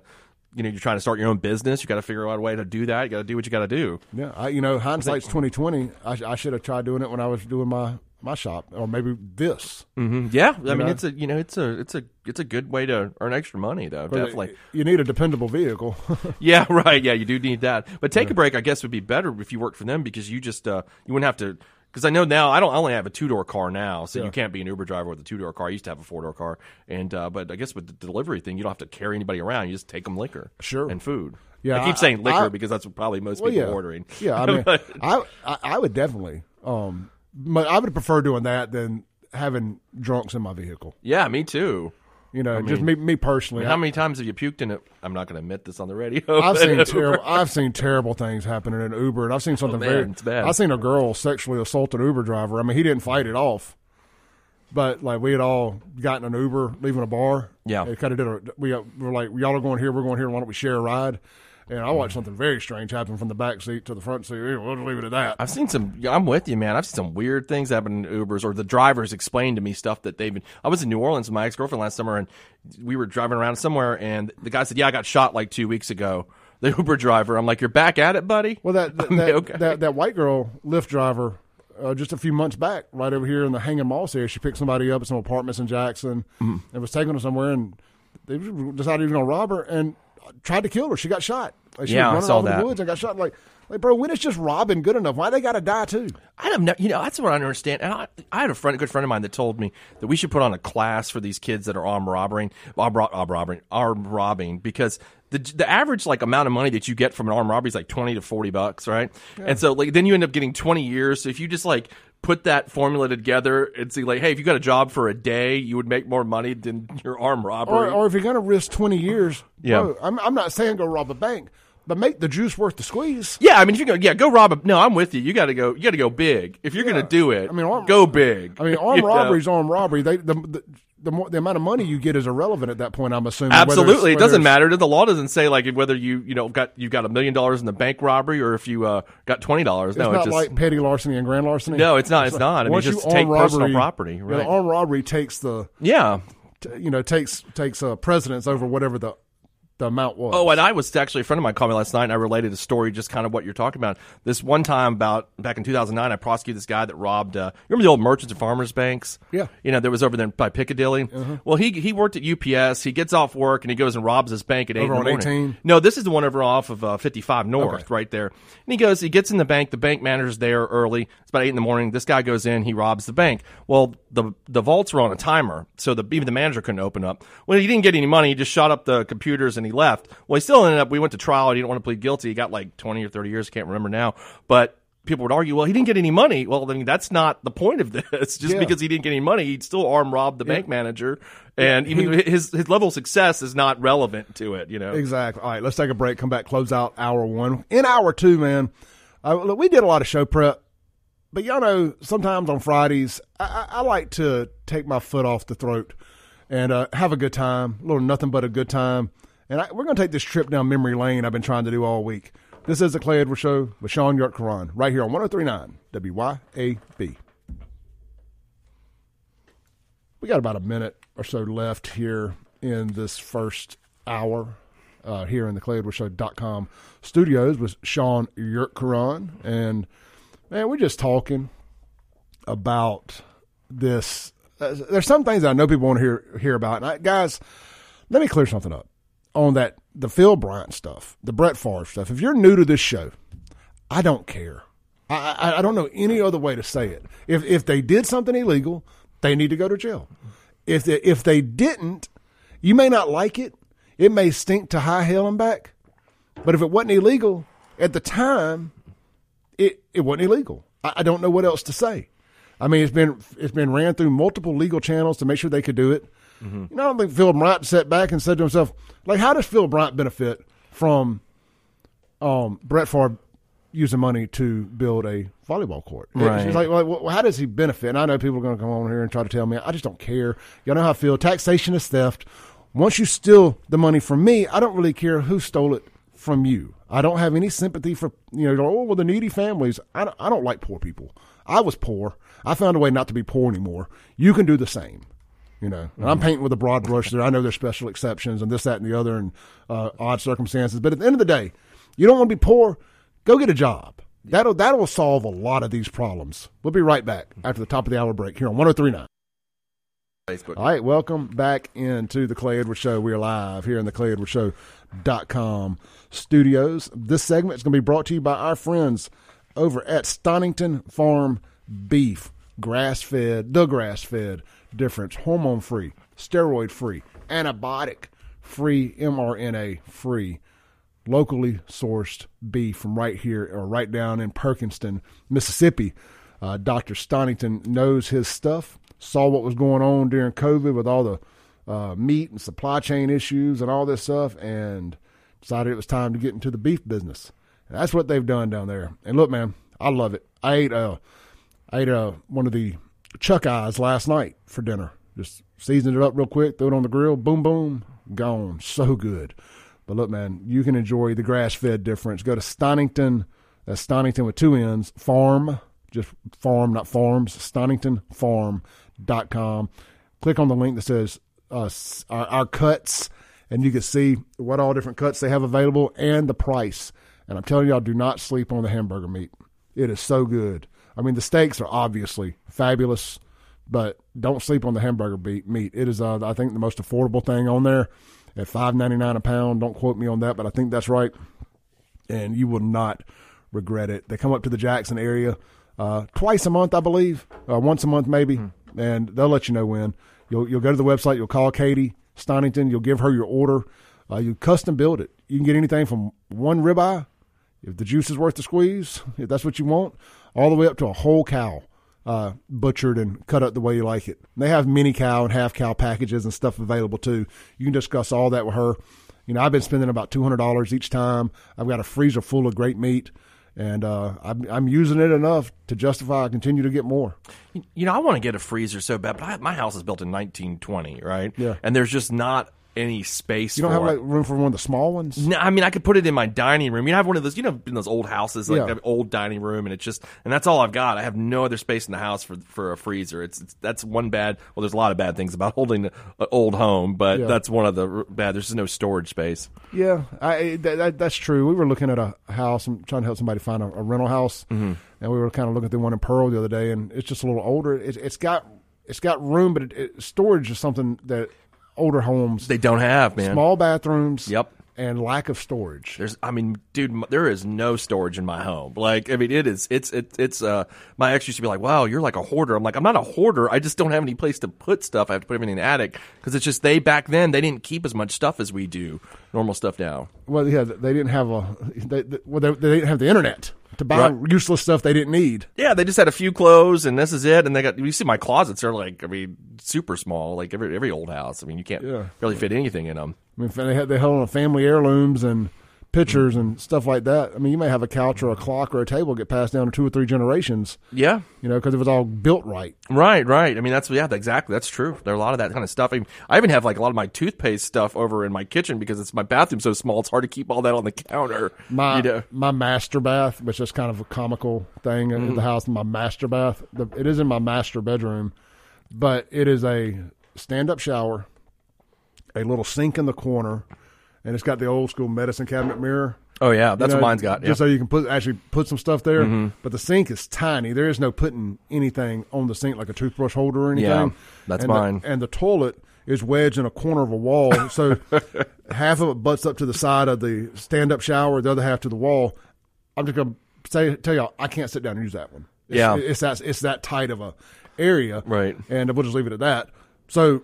you know, you're trying to start your own business. You got to figure out a way to do that. You got to do what you got to do. Yeah, I, you know, hindsight's twenty twenty. I, I should have tried doing it when I was doing my my shop, or maybe this. Mm, yeah, I mean know? it's a you know it's a it's a it's a good way to earn extra money though. But Definitely. You need a dependable vehicle. Yeah, right. Yeah, you do need that. But take a break, I guess, would be better if you worked for them because you just uh, you wouldn't have to. Because I know now I don't I only have a two door car now, so you can't be an Uber driver with a two door car. I used to have a four door car, and uh, but I guess with the delivery thing, you don't have to carry anybody around. You just take them liquor, Sure. and food. Yeah, I keep I- saying liquor I- because that's what probably most well, people yeah, are ordering. yeah. I mean, I, I I would definitely. Um, I would prefer doing that than having drunks in my vehicle. yeah, me too. You know, just me me personally. How many times have you puked in it? I'm not going to admit this on the radio. I've seen terrible. I've seen terrible things happening in an Uber, and I've seen something Oh, man, very. it's bad. I've seen a girl sexually assault an Uber driver. I mean, he didn't fight it off, but like we had all gotten an Uber leaving a bar. Yeah. it kind of did. A, we were like, y'all are going here, we're going here. Why don't we share a ride? And I watched something very strange happen from the back seat to the front seat. We'll leave it at that. I've seen some. I'm with you, man. I've seen some weird things happen in Ubers, or the drivers explain to me stuff that they've been. I was in New Orleans with my ex girlfriend last summer, and we were driving around somewhere, and the guy said, "Yeah, I got shot like two weeks ago." The Uber driver. I'm like, "You're back at it, buddy." Well, that that, that, okay. that, that white girl Lyft driver, uh, just a few months back, right over here in the Hanging Moss area, she picked somebody up at some apartments in Jackson Mm-hmm. and was taking them somewhere, and they decided he was going to rob her and tried to kill her. She got shot. Like, she Yeah, I was running saw off in that. the woods and got shot. Like, like, bro, when is just robbing good enough? Why they got to die too? I don't know. You know, that's what I don't understand. And I, I had a friend, a good friend of mine, that told me that we should put on a class for these kids that are armed robbing, armed robbing, armed robbing, because the the average like amount of money that you get from an armed robbery is like twenty to forty bucks, right? And so like then you end up getting twenty years. So if you just like put that formula together and see like, hey, if you got a job for a day, you would make more money than your armed robbery. Or, or if you're going to risk twenty years, Yeah. bro, I'm, I'm not saying go rob a bank, but make the juice worth the squeeze. yeah, I mean, if you're go, yeah, go rob a. No, I'm with you. You got to go. You got to go big. If you're Yeah. going to do it, I mean, armed- go big. I mean, armed robbery is armed robbery. They the, the the, more, the amount of money you get is irrelevant at that point. I'm assuming. Absolutely, it doesn't matter. The law doesn't say like whether you you know got you got a million dollars in the bank robbery or if you uh, got twenty dollars. It's No, not it's just like petty larceny and grand larceny. No, it's not. It's not. I mean, just you take armed personal robbery- property, you know, armed robbery takes the yeah. t- you know takes takes uh, precedence over whatever the the amount was. Oh, and I was actually a friend of mine called me last night, and I related a story, just kind of what you're talking about. This one time about back in 2009, I prosecuted this guy that robbed. Uh, you remember the old merchants and farmers banks? Yeah. Uh-huh. you know, there was over there by Piccadilly. Well, he he worked at UPS. He gets off work and he goes and robs his bank at eight Over in the on morning. 18? No, this is the one over off of uh, 55 North, Okay. right there. And he goes, he gets in the bank. The bank manager's there early. It's about eight in the morning. This guy goes in. He robs the bank. Well, the the vaults were on a timer, so the even the manager couldn't open up. Well, he didn't get any money. He just shot up the computers and he left. Well, he still ended up. We went to trial. He didn't want to plead guilty. He got like 20 or 30 years. I can't remember now, but. People would argue, well, he didn't get any money. Well, I mean, that's not the point of this. Just Yeah. because he didn't get any money, he'd still arm rob the bank manager, and even his his level of success is not relevant to it. You know, Exactly. All right, let's take a break. Come back, close out hour one. In hour two, man, uh, look, we did a lot of show prep, but y'all know sometimes on Fridays I, I, I like to take my foot off the throat and uh, have a good time. A little nothing but a good time. And I, we're going to take this trip down memory lane. I've been trying to do all week. This is the Clay Edwards Show with Shaun Yurtkuran right here on 1039 WYAB. We got about a minute or so left here in this first hour uh, here in the ClayEdwardsShow.com studios with Shaun Yurtkuran. And, man, we're just talking about this. Uh, there's some things I know people want to hear hear about. And I, guys, let me clear something up on that the Phil Bryant stuff, the Brett Favre stuff. If you're new to this show, I don't care. I, I, I don't know any other way to say it. If if they did something illegal, they need to go to jail. If they, if they didn't, you may not like it. It may stink to high hell and back. But if it wasn't illegal at the time, it it wasn't illegal. I, I don't know what else to say. I mean, it's been it's been ran through multiple legal channels to make sure they could do it. You know, I don't think Phil Bryant sat back and said to himself, like, how does Phil Bryant benefit from um, Brett Favre using money to build a volleyball court? It's Right. just like, like, well, how does he benefit? And I know people are going to come on here and try to tell me, I just don't care. Y'all know how I feel. Taxation is theft. Once you steal the money from me, I don't really care who stole it from you. I don't have any sympathy for you know. Oh well, the needy families. I don't, I don't like poor people. I was poor. I found a way not to be poor anymore. You can do the same. You know, and I'm painting with a broad brush there. I know there's special exceptions and this, that, and the other, and uh, odd circumstances. But at the end of the day, you don't want to be poor. Go get a job. That'll that'll solve a lot of these problems. We'll be right back after the top of the hour break here on 1039. Facebook. All right, welcome back into the Clay Edwards Show. We are live here in the Clay Edwards Show.com studios. This segment is going to be brought to you by our friends over at Stonington Farm Beef. Grass fed, the grass fed difference, hormone free, steroid free, antibiotic free, mRNA free, locally sourced beef from right here or right down in Perkinston, Mississippi. Uh, Dr. Stonington knows his stuff saw what was going on during COVID with all the uh, meat and supply chain issues and all this stuff, and decided it was time to get into the beef business. That's what they've done down there. And look, man, I love it. I ate uh, I ate uh, one of the chuck eyes last night for dinner. Just seasoned it up real quick, threw it on the grill, boom, boom, gone. So good. But look, man, you can enjoy the grass fed difference. Go to Stonington, that's Stonington with two N's, farm, just farm, not farms, Stonington Farm dot com. Click on the link that says uh, our, our, cuts, and you can see what all different cuts they have available and the price. And I'm telling y'all, do not sleep on the hamburger meat. It is so good. I mean, the steaks are obviously fabulous, but don't sleep on the hamburger meat. It is, uh, I think, the most affordable thing on there at five ninety nine a pound. Don't quote me on that, but I think that's right. And you will not regret it. They come up to the Jackson area uh, twice a month, I believe, uh, once a month maybe. Mm and they'll let you know when. You'll you'll go to the website. You'll call Katie Stonington. You'll give her your order. Uh, you custom build it. You can get anything from one ribeye, if the juice is worth the squeeze, if that's what you want, all the way up to a whole cow, uh, butchered and cut up the way you like it. They have mini cow and half cow packages and stuff available too. You can discuss all that with her. You know, I've been spending about two hundred dollars each time. I've got a freezer full of great meat and uh, I'm, I'm using it enough to justify I continue to get more. You know, I want to get a freezer so bad, but I, my house is built in 1920, right? Yeah, and there's just not any space. You don't have like room for one of the small ones. No, I mean I could put it in my dining room. You know, have one of those. You know, in those old houses, like yeah. old dining room, and it's just and that's all I've got. I have no other space in the house for for a freezer. It's, it's that's one bad. Well, there's a lot of bad things about holding an old home, but yeah. that's one of the bad. There's just no storage space. Yeah, I, that, that, that's true. We were looking at a house and trying to help somebody find a, a rental house, mm-hmm. and we were kind of looking at the one in Pearl the other day, and it's just a little older. It, it's got it's got room, but it, it, storage is something that older homes they don't have man small bathrooms. Yep. And lack of storage. There's, I mean, dude, there is no storage in my home. Like, I mean, it is, it's, it, it's, uh, my ex used to be like, wow, you're like a hoarder. I'm like, I'm not a hoarder. I just don't have any place to put stuff. I have to put everything in the attic because it's just they back then, they didn't keep as much stuff as we do, normal stuff now. Well, yeah, they didn't have a, they, they, well, they, they didn't have the internet to buy right. useless stuff they didn't need. Yeah, they just had a few clothes and this is it. And they got you see my closets are like I mean super small, like every every old house. I mean you can't yeah. really fit anything in them. I mean they had they held on family heirlooms and pictures and stuff like that. I mean, you may have a couch or a clock or a table get passed down to two or three generations. Yeah, you know, because it was all built right. Right, right. I mean, that's yeah, exactly. That's true. There are a lot of that kind of stuff. I, mean, I even have like a lot of my toothpaste stuff over in my kitchen because it's my bathroom so small. It's hard to keep all that on the counter. My you know? my master bath, which is kind of a comical thing mm-hmm. in the house. My master bath. The, it is in my master bedroom, but it is a stand up shower, a little sink in the corner and it's got the old school medicine cabinet mirror. Oh yeah, that's you know, what mine's got. Just so you can put actually put some stuff there. Mm-hmm. But the sink is tiny. There is no putting anything on the sink like a toothbrush holder or anything. Yeah, that's and mine. The, and the toilet is wedged in a corner of a wall, so half of it butts up to the side of the stand-up shower, the other half to the wall. I'm just gonna say tell y'all I can't sit down and use that one. It's, yeah, it's that it's that tight of a area, right? And we'll just leave it at that. So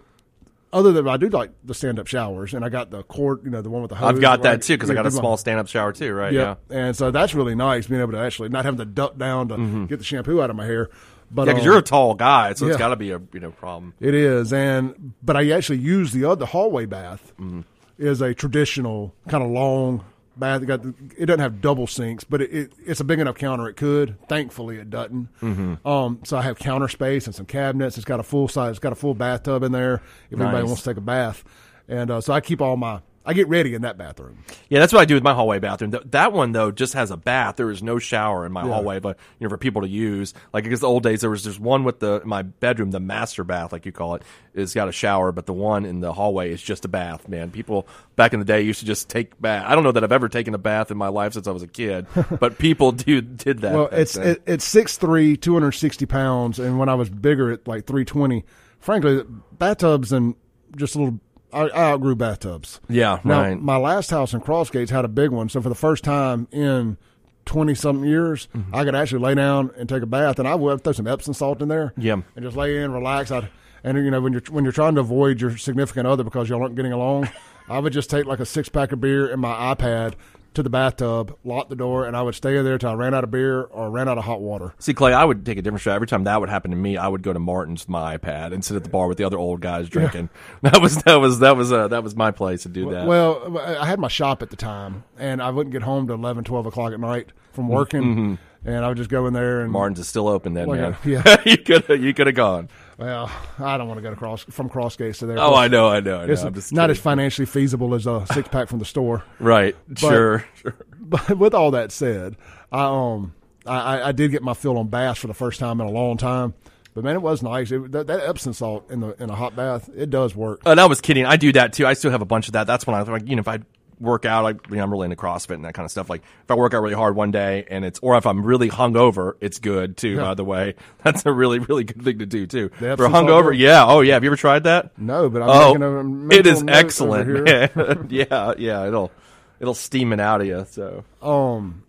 other than I do like the stand up showers, and I got the cord, you know, the one with the hose. I've got that too because I got a small stand up shower too, right? Yeah. yeah. and so that's really nice being able to actually not having to duck down to mm-hmm. get the shampoo out of my hair. But yeah, because um, you're a tall guy, so yeah. it's got to be a you know problem. It is, and but I actually use the other hallway bath mm-hmm. is a traditional kind of long bath. It, got the, it doesn't have double sinks, but it, it, it's a big enough counter it could. Thankfully, it doesn't. Mm-hmm. Um, so I have counter space and some cabinets. It's got a full size. It's got a full bathtub in there if nice. anybody wants to take a bath. And uh, so I keep all my I get ready in that bathroom. Yeah, that's what I do with my hallway bathroom. Th- that one though just has a bath. There is no shower in my hallway, but you know for people to use. Like because the old days there was just one with the my bedroom, the master bath, like you call it, is got a shower, but the one in the hallway is just a bath. Man, people back in the day used to just take bath. I don't know that I've ever taken a bath in my life since I was a kid, but people do did that. Well, it's it, it's six three, two hundred sixty pounds, and when I was bigger at like three twenty, frankly, bathtubs and just a little. I, I outgrew bathtubs. Yeah, Now, right. my last house in Crossgates had a big one, so for the first time in twenty something years, Mm-hmm. I could actually lay down and take a bath, and I would throw some Epsom salt in there. Yeah. and just lay in, relax. I'd, and you know when you're when you're trying to avoid your significant other because y'all aren't getting along, I would just take like a six pack of beer and my iPad to the bathtub, lock the door, and I would stay there till I ran out of beer or ran out of hot water. See, Clay, I would take a different shot. Every time that would happen to me, I would go to Martin's my iPad and sit at the bar with the other old guys drinking. That was that was that was uh, that was my place to do that. Well, I had my shop at the time, and I wouldn't get home to 11, 12 o'clock at night from Mm-hmm. working, and I would just go in there and Martin's is still open then, Like man. a- yeah. you could you could have gone. Well, I don't want to go to cross from Crossgates to there. Oh, I know, I know, I know. It's not as financially feasible as a six pack from the store. right. Sure, sure. But with all that said, I um I, I- I did get my fill on bass for the first time in a long time. But man, it was nice. It, that, that Epsom salt in the in a hot bath, it does work. And I was kidding. I do that too. I still have a bunch of that. That's when I like, you know, if I work out, like, you know, I'm really into CrossFit and that kind of stuff. Like, if I work out really hard one day and it's, or if I'm really hungover, it's good too. By the way, that's a really, really good thing to do too. For hungover, yeah. Oh yeah. Have you ever tried that? No, but I'm oh, making a mental it is excellent. yeah, yeah. It'll, it'll steam it out of you. So. um,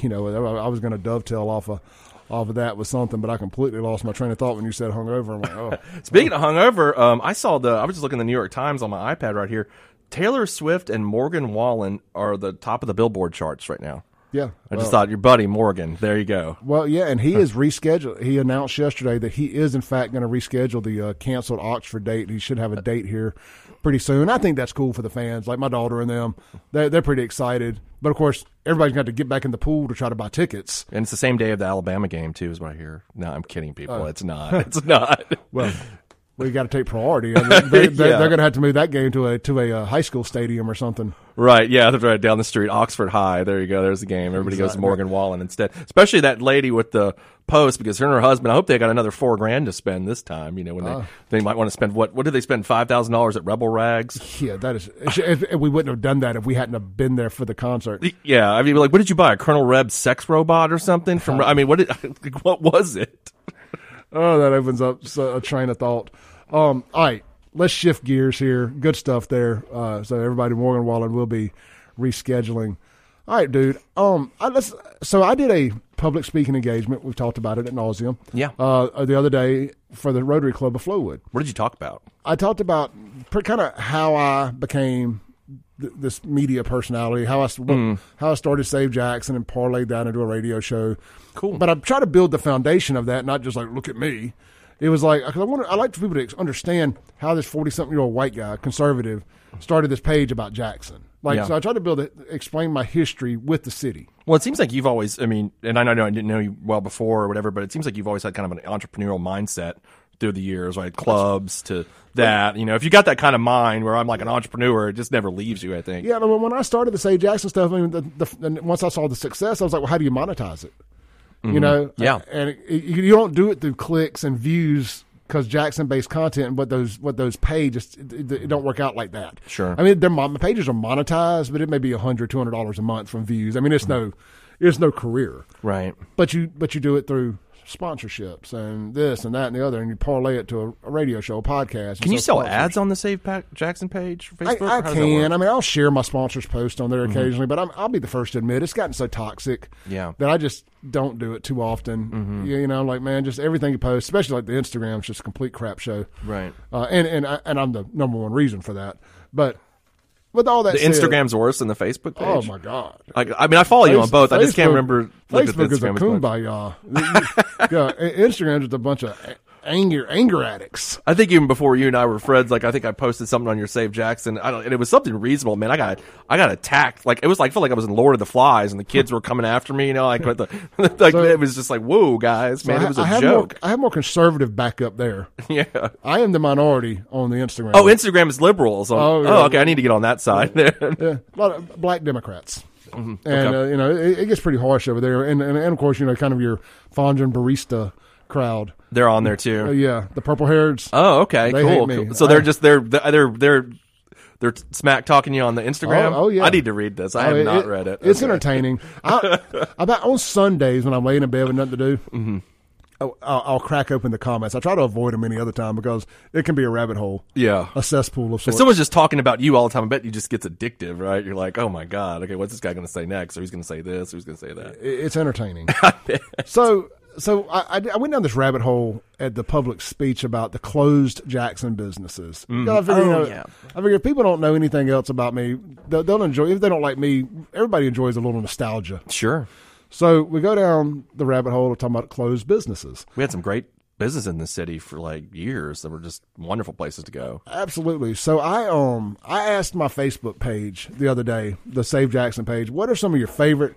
you know, I I was going to dovetail off of off of that with something, but I completely lost my train of thought when you said hungover. I'm like, oh, Speaking of hungover, um, I saw the. I was just looking at the New York Times on my iPad right here. Taylor Swift and Morgan Wallen are the top of the Billboard charts right now. yeah. I just thought your buddy Morgan. There you go. Well, yeah, and he is rescheduled. He announced yesterday that he is in fact going to reschedule the uh, canceled Oxford date. He should have a date here pretty soon. I think that's cool for the fans, like my daughter and them. They're, they're pretty excited. But of course, everybody's got to get back in the pool to try to buy tickets. And it's the same day of the Alabama game too, is what I hear. No, I'm kidding, people. it's not. It's not. Well, we got to take priority. I mean, they, they, Yeah. They're going to have to move that game to a to a uh, high school stadium or something. right? Yeah, that's right down the street, Oxford High. There you go. There's the game. Everybody goes to Morgan Wallen instead. Especially that lady with the post because her and her husband. I hope they got another four grand to spend this time. You know, when they they might want to spend what? What did they spend? Five thousand dollars at Rebel Rags. Yeah, that is. If, if we wouldn't have done that if we hadn't have been there for the concert. Yeah, I mean, like, what did you buy? A Colonel Reb sex robot or something? From I mean, what did what was it? Oh, that opens up a train of thought. Um, all right, let's shift gears here. Good stuff there. Uh, so everybody, Morgan Wallen will be rescheduling. All right, dude. Um, I, let's, so I did a public speaking engagement. We've talked about it at nauseum. Yeah. Uh, the other day for the Rotary Club of Flowood. What did you talk about? I talked about kind of how I became th- this media personality, how I s- mm. how I started Save Jackson and parlayed that into a radio show. Cool. But I try to build the foundation of that, not just like look at me. It was like 'cause I want I like for people to understand how this forty something year old white guy, conservative, started this page about Jackson. Like Yeah. so, I tried to build it, explain my history with the city. Well, it seems like you've always, I mean, and I know I didn't know you well before or whatever, but it seems like you've always had kind of an entrepreneurial mindset through the years, right? Clubs to that. You know, if you got that kind of mind where I'm like an entrepreneur, it just never leaves you, I think. Yeah, when I started the Save Jackson stuff, I mean, the, the, and once I saw the success, I was like, well, how do you monetize it? You know, Mm-hmm. Yeah. and it, it- you don't do it through clicks and views because Jackson based content and what those what those pay just it, it, don't work out like that. Sure. I mean, their my pages are monetized, but it may be a hundred, two hundred dollars a month from views. I mean, it's no, it's no career, Right. but you but you do it through sponsorships and this and that and the other, and you parlay it to a, a radio show, a podcast. Can you sell sponsors. ads on the Save Pat Jackson page I, Facebook? I that can. Mm-hmm. I mean, I'll share my sponsors' post on there occasionally, but I'm, I'll be the first to admit it's gotten so toxic. Yeah. Mm-hmm. That I just don't do it too often. You, you know, like man, just everything you post, especially like the Instagram, is just a complete crap show. Right. Uh, and and I, and I'm the number one reason for that. But with all that, The said, Instagram's worse than the Facebook oh, page. Oh my god. Like, I mean, I follow you on both. I just can't Facebook- remember. looking at Facebook is a Instagram as much. kumbaya. yeah, Instagram's just a bunch of a- anger anger addicts. I think even before you and I were friends, like I think I posted something on your Save Jackson, I don't, and it was something reasonable. Man, I got I got attacked. Like it was like I felt like I was in Lord of the Flies, and the kids were coming after me. You know, like the like So- it was just like whoa, guys, man, I, it was I a more joke. I have more conservative backup there. yeah. I am the minority on the Instagram. Oh, Instagram is liberals. Oh, Oh, oh, yeah. okay. I need to get on that side. yeah, a lot of black Democrats. Mm-hmm. And uh, you know it, it gets pretty harsh over there, and, and and of course you know kind of your Fondren barista crowd. They're on there too. Uh, yeah, the purple hairs. Oh, okay, They cool. hate me. cool. So they're just they're they're they're they're smack talking you on the Instagram. Oh, oh, yeah. I need to read this. I Oh, have not read it. It's Okay. entertaining. I, about on Sundays when I'm laying in bed with nothing to do, Mm-hmm. I'll, I'll I'll crack open the comments. I try to avoid them any other time because it can be a rabbit hole, Yeah. a cesspool of If sorts. someone's just talking about you all the time, I bet you just gets addictive, right? You're like, oh my god, okay, what's this guy going to say next? Or he's going to say this? Or he's going to say that? It- it's entertaining. so so I, I, went down this rabbit hole at the public speech about the closed Jackson businesses. Because I figure, you Oh, know, yeah. I figure if people don't know anything else about me, they'll, they'll enjoy. If they don't like me, everybody enjoys a little nostalgia. Sure. So we go down the rabbit hole of talking about closed businesses. We had some great business in the city for like years that were just wonderful places to go. Absolutely. So I um I asked my Facebook page the other day, the Save Jackson page, what are some of your favorite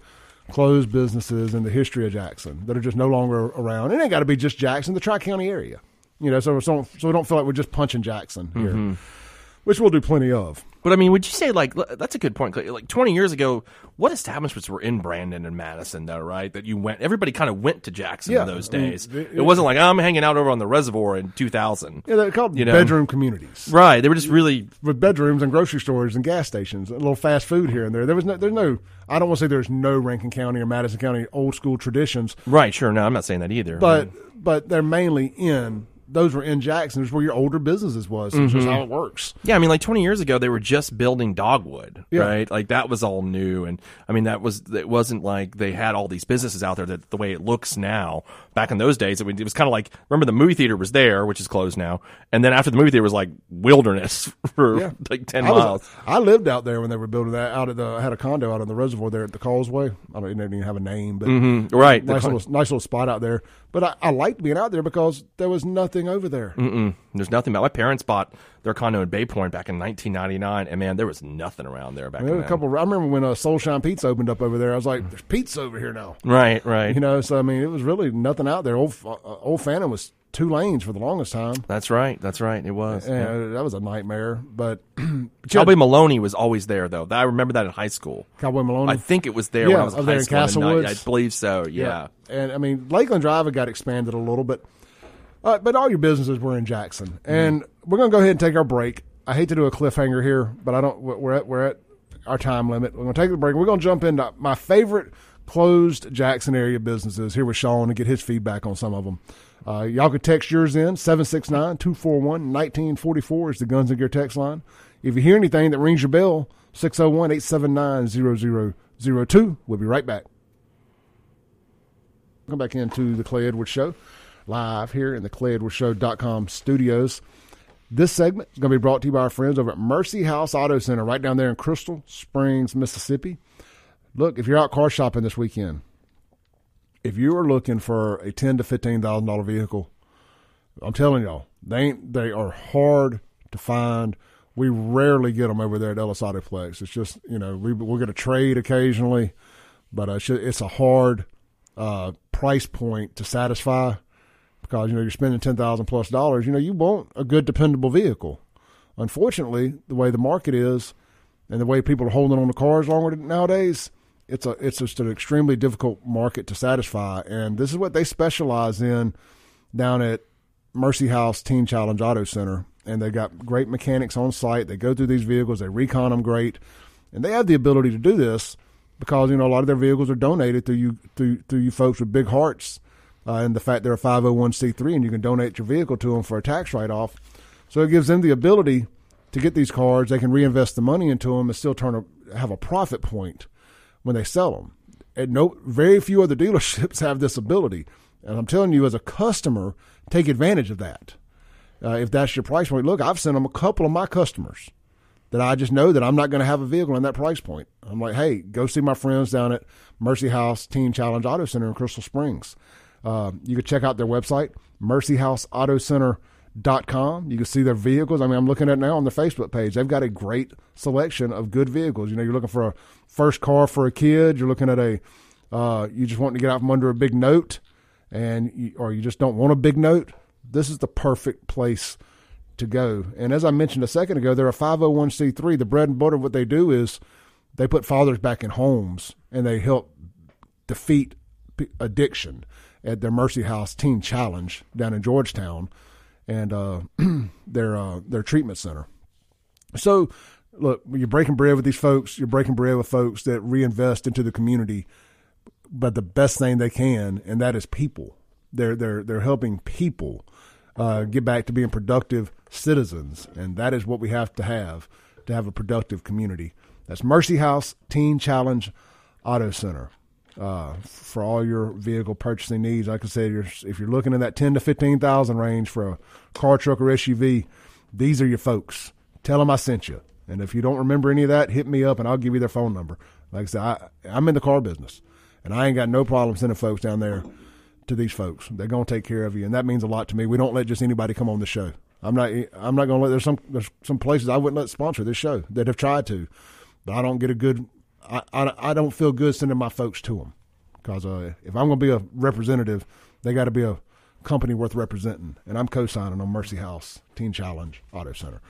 closed businesses in the history of Jackson that are just no longer around? It ain't got to be just Jackson, the Tri County area. You know, so so so we don't feel like we're just punching Jackson here, mm-hmm. which we'll do plenty of. But I mean, would you say like that's a good point? Like 20 years ago, what establishments were in Brandon and Madison, though? Right, that you went. Everybody kind of went to Jackson Yeah, in those I mean, days. it- it, wasn't like I'm hanging out over on the reservoir in 2000. Yeah, they're called You know? bedroom communities Right, they were just really with bedrooms and grocery stores and gas stations, a little fast food here and there. There was no, there's no. I don't want to say there's no Rankin County or Madison County old school traditions, right. Sure, no, I'm not saying that either. but but they're mainly in those were in Jackson, which where your older businesses was. It's just mm-hmm. how it works. Yeah, I mean, like 20 years ago, they were just building dogwood, Yeah. right? Like that was all new, and I mean, that was it wasn't like they had all these businesses out there that the way it looks now. Back in those days, it, would- it was kind of like remember the movie theater was there, which is closed now, and then after the movie theater was like wilderness for Yeah. like 10 I, was- miles. I lived out there when they were building that out at the. I had a condo out on the reservoir there at the Causeway. I don't it didn't even have a name, but Mm, right? nice little nice little spot out there. But I, I liked being out there because there was nothing over there. Mm-mm. There's nothing about. My parents bought their condo in Bay Point back in 1999, and man, there was nothing around there back There then. a couple. I remember when uh, Soulshine Pizza opened up over there. I was like, "There's pizza over here now." Right, right. You know, so I mean, it was really nothing out there. Old uh, Old Fannin was two lanes for the longest time. That's right. That's right. It was. Yeah, yeah. that was a nightmare. But, but you had Cowboy Maloney was always there, though. I remember that in high school. Cowboy Maloney. I think it was there Yeah, when I was in up high there in school. Castle I- believe so. Yeah. And I mean, Lakeland Drive got expanded a little, but uh, but all your businesses were in Jackson. And we're going to go ahead and take our break. I hate to do a cliffhanger here, but I don't. We're at we're at our time limit. We're going to take the break. We're going to jump into my favorite closed Jackson area businesses here with Sean and get his feedback on some of them. Uh, y'all could text yours in 769 241 1944 is the Guns and Gear text line. If you hear anything that rings your bell, 601 879 0002. We'll be right back. Come back into the Clay Edwards Show, live here in the ClayEdwardsShow.com studios. This segment is going to be brought to you by our friends over at Mercy House Auto Center, right down there in Crystal Springs, Mississippi. Look, if you're out car shopping this weekend, if you are looking for a ten to fifteen thousand dollar vehicle, I'm telling y'all, they ain't, they are hard to find. We rarely get them over there at Ellis Autoplex. It's just you know we we're going to trade occasionally, but uh, it's it's a hard uh, price point to satisfy because you know you're spending ten thousand plus dollars. You know you want a good, dependable vehicle. Unfortunately, the way the market is, and the way people are holding on to cars longer nowadays, it's a it's just an extremely difficult market to satisfy. And this is what they specialize in down at Mercy House Teen Challenge Auto Center. And they've got great mechanics on site. They go through these vehicles, they recon them great, and they have the ability to do this because you know a lot of their vehicles are donated through you through through you folks with big hearts, uh, and the fact they're a five hundred one c three and you can donate your vehicle to them for a tax write off. So it gives them the ability to get these cars. They can reinvest the money into them and still turn a, have a profit point when they sell them. And no, very few other dealerships have this ability. And I'm telling you, as a customer, take advantage of that. Uh, if that's your price point, look, I've sent them a couple of my customers that I just know that I'm not going to have a vehicle in that price point. I'm like, hey, go see my friends down at Mercy House Teen Challenge Auto Center in Crystal Springs. Uh, you can check out their website, mercyhouseautocenter.com. You can see their vehicles. I mean, I'm looking at now on their Facebook page. They've got a great selection of good vehicles. You know, you're looking for a first car for a kid. You're looking at a, uh, you just want to get out from under a big note, and you, or you just don't want a big note. This is the perfect place to go. And as I mentioned a second ago, they're a 501c3. The bread and butter of what they do is they put fathers back in homes and they help defeat addiction at their Mercy House Teen Challenge down in Georgetown and uh, their uh, their treatment center. So, look, you're breaking bread with these folks. You're breaking bread with folks that reinvest into the community, but the best thing they can, and that is people. They're they're they're helping people uh, get back to being productive citizens, and that is what we have to have to have a productive community. That's Mercy House Teen Challenge Auto Center uh, for all your vehicle purchasing needs. Like I said, you're, if you're looking in that ten to fifteen thousand range for a car, truck, or SUV, these are your folks. Tell them I sent you. And if you don't remember any of that, hit me up and I'll give you their phone number. Like I said, I, I'm in the car business, and I ain't got no problem sending folks down there to these folks. They're gonna take care of you, and that means a lot to me. We don't let just anybody come on the show. I'm not. I'm not gonna let. There's some. There's some places I wouldn't let sponsor this show that have tried to, but I don't get a good. I I, I don't feel good sending my folks to them because uh, if I'm gonna be a representative, they got to be a company worth representing, and I'm co-signing on Mercy House Teen Challenge Auto Center.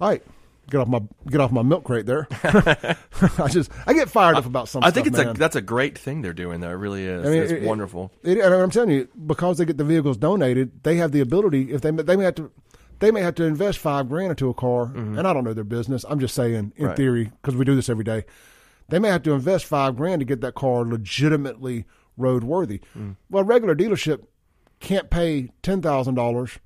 All right. Get off my get off my milk crate there. I just I get fired up about something. I think stuff, it's man. a that's a great thing they're doing. though. it really is. I mean, it's it- it- wonderful. It, and I'm telling you, because they get the vehicles donated, they have the ability. If they they may have to, they may have to invest five grand into a car. And I don't know their business. I'm just saying, in Mm-hmm. Right. theory, because we do this every day, they may have to invest five grand to get that car legitimately roadworthy. Mm. Well, a regular dealership can't pay ten thousand dollars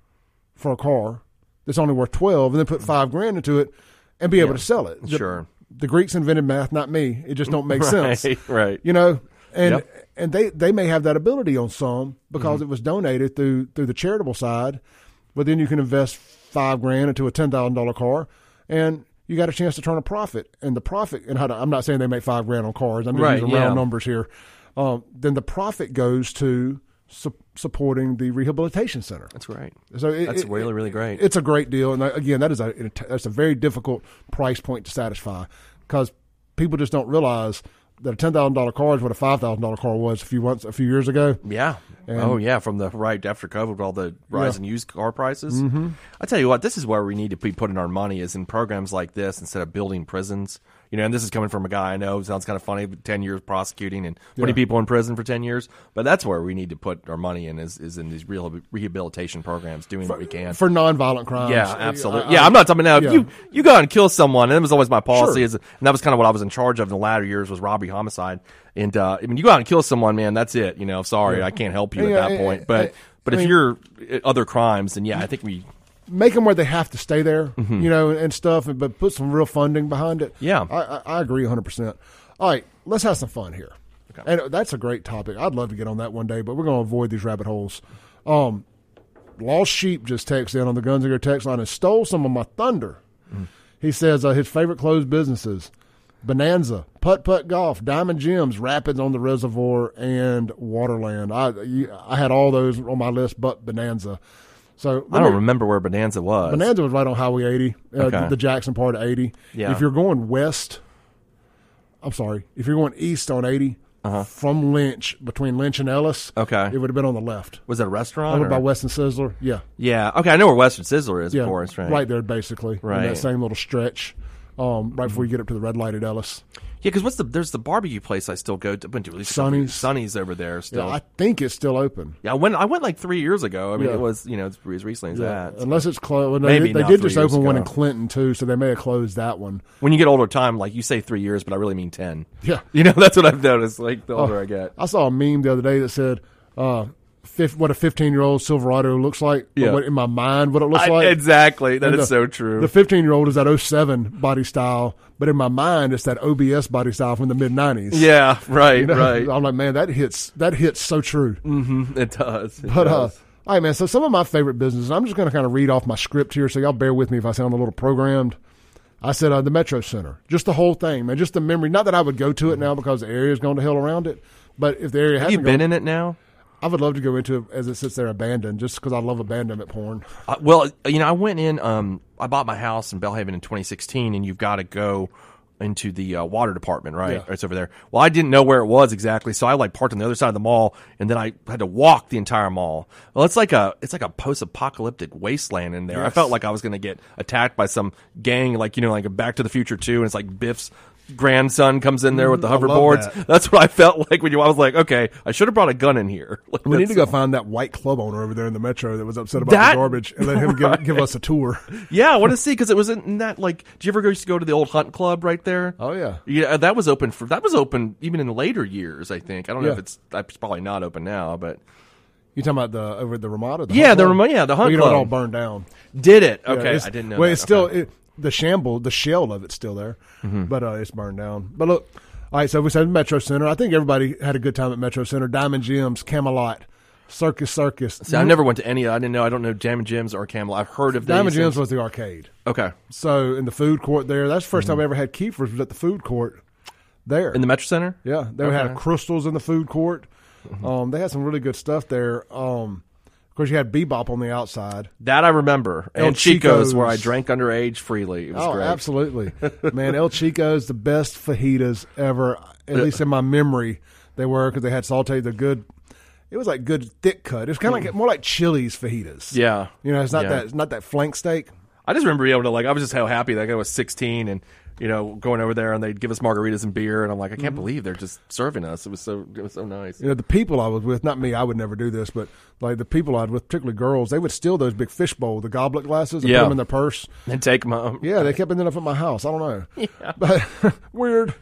for a car that's only worth twelve, and then put five grand into it and be able to sell it. The- Sure. The Greeks invented math, not me. It just don't make sense Right, right. you know and Yep. and they they may have that ability on some because Mm-hmm. it was donated through through the charitable side but then you can invest five grand into a ten thousand dollar car and you got a chance to turn a profit and the profit and how to, i'm not saying they make five grand on cars i'm just Right, using round yeah. numbers here um, then the profit goes to su- supporting the rehabilitation center That's right. so it, That's it- really really great. it's a great deal, and uh, again, that is a that's a very difficult price point to satisfy because people just don't realize that a ten thousand dollar car is what a five thousand dollar car was a few months a few years ago. Yeah. And- oh yeah, from the right after COVID with all the rise in used car prices. Mm-hmm. I tell you what, this is where we need to be putting our money is in programs like this instead of building prisons. You know, and this is coming from a guy I know. Sounds kind of funny. Ten years prosecuting and putting Yeah. people in prison for ten years, but that's where we need to put our money in is, is in these real rehabilitation programs, doing what we can. for nonviolent crimes. Yeah, absolutely. I- yeah, I'm not talking about yeah. you. You go out and kill someone, and that was always my policy. Sure. Is, and that was kind of what I was in charge of in the latter years was robbery, homicide. And uh, I mean, you go out and kill someone, man. That's it. You know, sorry, I can't help you Yeah, at that yeah, point. yeah, But yeah. but I if mean- you're uh, other crimes, then yeah, I think we. Make them where they have to stay there, Mm-hmm. you know, and stuff, but put some real funding behind it. Yeah. I, I, I agree 100%. All right, let's have some fun here. And that's a great topic. I'd love to get on that one day, but we're going to avoid these rabbit holes. Um, Lost Sheep just texted in on the Guns text line and stole some of my thunder. He says uh, his favorite closed businesses Bonanza, Putt Putt Golf, Diamond Jim's, Rapids on the Reservoir, and Waterland. I you, I had all those on my list, but Bonanza. So I don't remember where Bonanza was. Bonanza was right on Highway 80, uh, Okay. the Jackson part of 80. Yeah. If you're going west, I'm sorry, if you're going east on 80 from Lynch, between Lynch and Ellis, Uh-huh. Okay. it would have been on the left. Was it a restaurant? Over by Western Sizzler, yeah, yeah. Okay, I know where Western Sizzler is. yeah, right? right there, basically, in Right. that same little stretch, um, right before you get up to the red light at Ellis. Yeah, because what's the there's the barbecue place I still go to. Went to at least a couple- Sonny's. Sonny's over there still. Yeah, I think it's still open. Yeah, I went. I went like three years ago. I mean, Yeah. it was you know it's as recently as Yeah, that. unless it's closed. Well, no, Maybe they, they not did three just years open one in ago. Clinton too, so they may have closed that one. when you get older, time like you say three years, but I really mean ten. Yeah. you know that's what I've noticed. Like the older Oh, I get, I saw a meme the other day that said, uh, "What a 15 year old Silverado looks like." Yeah. what, in my mind, what it looks I- like. exactly. That And is the- so true. The 15 year old is that 07 body style, but in my mind, it's that OBS body style from the mid 90s. yeah, right, You know? right. I'm like, man, that hits that hits so true. It does. It But uh, does. all right, man. So some of my favorite businesses. I'm just going to kind of read off my script here, so y'all bear with me if I sound a little programmed. I said uh, the Metro Center, just the whole thing, man. Just the memory. Not that I would go to it now because the area's gone to hell around it, but if the area have you hasn't been gone, in it now? I would love to go into it as it sits there abandoned, just because I love abandonment porn. Uh, well, you know, I went in. Um, I bought my house in Belhaven in 2016, and you've got to go into the uh, water department, right? Yeah. It's over there. Well, I didn't know where it was exactly, so I like parked on the other side of the mall, and then I had to walk the entire mall. Well, it's like a it's like a post-apocalyptic wasteland in there. I felt like I was going to get attacked by some gang, like you know, like a Back to the Future 2, and it's like Biff's grandson comes in there with the Mm, hoverboards. that. That's what I felt like when you. I was like, okay, I should have brought a gun in here. Like, We need to go find that white club owner over there in the metro that was upset about That- the garbage and let him give, give us a tour. Yeah, I want to see because it was in that like. do you ever go used to go to the old Hunt Club right there? Oh yeah. Yeah, that was open for that was open even in the later years. I think I don't know Yeah. if it's it's probably not open now, but You talking about the over the Ramada? The Yeah, the Club? Rama- yeah, the Hunt Well, you know, Club. it all burned down. did it? Okay, it's- I didn't know. Well, that. it's still Okay. it, the shamble, the shell of it's still there, Mm-hmm. but uh, it's burned down. But look, all right. So we said Metro Center. I think everybody had a good time at Metro Center. Diamond Jim's, Camelot, Circus Circus. See, I never went to any. I didn't know. I don't know Diamond Jim's or Camelot. I've heard of Diamond Jim's things. was the arcade. okay So in the food court there, that's the 1st Mm-hmm. time I ever had Keifer's was at the food court there. in the Metro Center. yeah, they Okay. had crystals in the food court. Um, they had some really good stuff there. Um, course, you had Bebop on the outside. That I remember, El and Chico's, where I drank underage freely. It was Oh, great. absolutely, man! El Chico's the best fajitas ever, at least in my memory. They were because they had sauteed the good. It was like good thick cut. It's kind of like more like Chili's fajitas. Mm. Yeah, you know, it's not Yeah. that it's not that flank steak. I just remember being able to like. I was just how happy that guy was 16 and you know going over there and they'd give us margaritas and beer and I'm like I Mm-hmm. can't believe they're just serving us. It was so it was so nice. You know, the people I was with, not me, I would never do this, but like the people I was with, particularly girls, they would steal those big fishbowl, the goblet glasses, and Yeah. put them in their purse. And take them home. Yeah, they kept ending up at my house. I don't know. Yeah. But weird.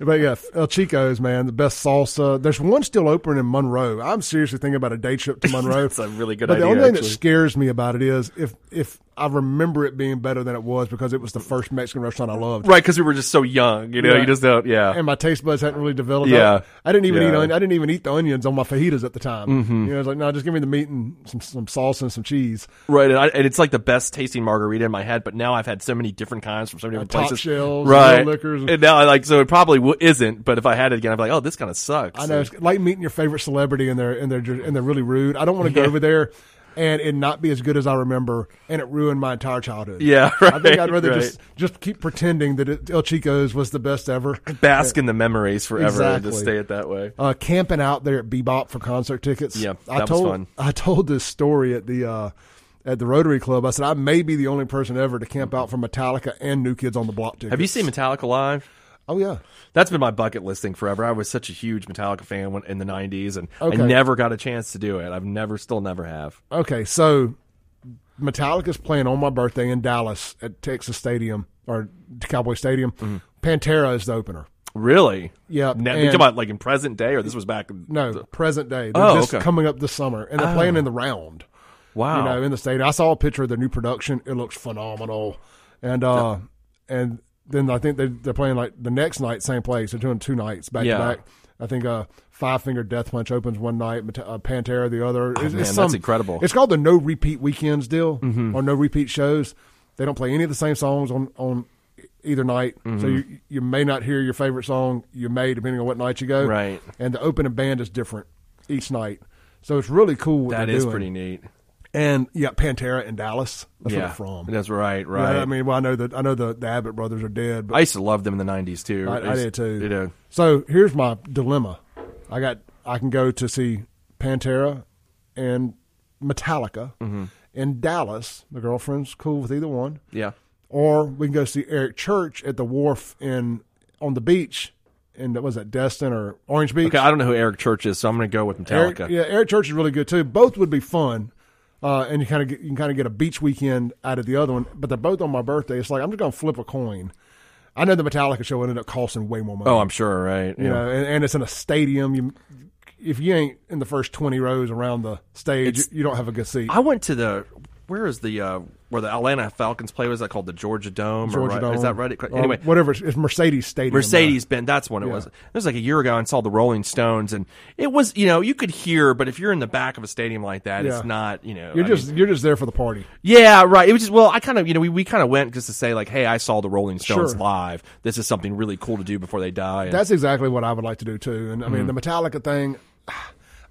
But yeah, El Chico's, man, the best salsa. There's one still open in Monroe. I'm seriously thinking about a day trip to Monroe. That's a really good but the only thing that scares me about it is if if I remember it being better than it was because it was the first Mexican restaurant I loved. Right, because we were just so young, you know. You just don't, yeah. And my taste buds hadn't really developed. Yeah. I, I didn't even eat. Yeah. Onion, I didn't even eat the onions on my fajitas at the time. Mm-hmm. You know, I was like, no, just give me the meat and some some salsa and some cheese. Right, and, I, and it's like the best tasting margarita in my head. But now I've had so many different kinds from so many Uh, different places. shells, right? real liquors. And now I like so it probably w- isn't. But if I had it again, I'd be like, oh, this kind of sucks. I know it's like meeting your favorite celebrity and they're and they're and they're really rude. I don't want to go Yeah. over there and it not be as good as I remember, and it ruined my entire childhood. Yeah, right, I think I'd rather right. just just keep pretending that it, El Chico's was the best ever. bask in the memories forever and Exactly. just stay it that way. Uh, camping out there at Bebop for concert tickets. Yeah, I that was told fun. I told this story at the uh, at the Rotary Club. I said I may be the only person ever to camp out for Metallica and New Kids on the Block tickets. Have you seen Metallica live? Oh yeah. That's been my bucket list thing forever. I was such a huge Metallica fan when, in the '90s, and Okay. I never got a chance to do it. I've never, still never have. Okay, so Metallica's playing on my birthday in Dallas at Texas Stadium or Cowboy Stadium. Mm-hmm. Pantera is the opener. Really? Yep, Now, you and- talking about like in present day, or this was back? in- No, present day. They're Oh, just okay. coming up this summer, and they're playing in the round. Wow. You know, in the stadium. I saw a picture of their new production. It looks phenomenal, and uh, and then I think they they're playing like the next night, same place. They're doing two nights back Yeah. to back. I think uh, Five Finger Death Punch opens one night, uh, Pantera the other. It's, Oh, man, it's that's incredible. It's called the No Repeat Weekends deal, Mm-hmm. or No Repeat shows. They don't play any of the same songs on on either night, Mm-hmm. so you you may not hear your favorite song. You may, depending on what night you go. Right. And the opening band is different each night, so it's really cool. What that doing. pretty neat. And yeah, Pantera and Dallas. That's yeah, where they're from. that's right. Right. I mean, well, I know that I know the, the Abbott brothers are dead, but I used to love them in the '90s too. I, I did too. You know, So here's my dilemma: I got I can go to see Pantera and Metallica Mm-hmm. in Dallas. The girlfriend's cool with either one, yeah. or we can go see Eric Church at the wharf in on the beach. And was that Destin or Orange Beach? Okay, I don't know who Eric Church is, so I'm going to go with Eric, Metallica. yeah, Eric Church is really good too. Both would be fun, uh, and you kind of you can kind of get a beach weekend out of the other one. But they're both on my birthday. It's like I'm just gonna flip a coin. I know the Metallica show ended up costing way more money. Oh, I'm sure. Right. you know, and, and it's in a stadium. You, if you ain't in the first twenty rows around the stage, It's- you don't have a good seat. I went to the where is the uh, where the Atlanta Falcons play? Was that called the Georgia Dome? Georgia right- Dome. Is that right? Uh, Anyway, whatever. It's, it's Mercedes Stadium. Mercedes Benz. That's when it Yeah. was. It was like a year ago. and saw the Rolling Stones, and it was you know you could hear, but if you're in the back of a stadium like that, Yeah. it's not you know. You're I just mean- you're just there for the party. yeah, right. It was just well, I kind of you know we, we kind of went just to say like, hey, I saw the Rolling Stones Sure. live. This is something really cool to do before they die. And- That's exactly what I would like to do too. And I mean, Mm-hmm. the Metallica thing,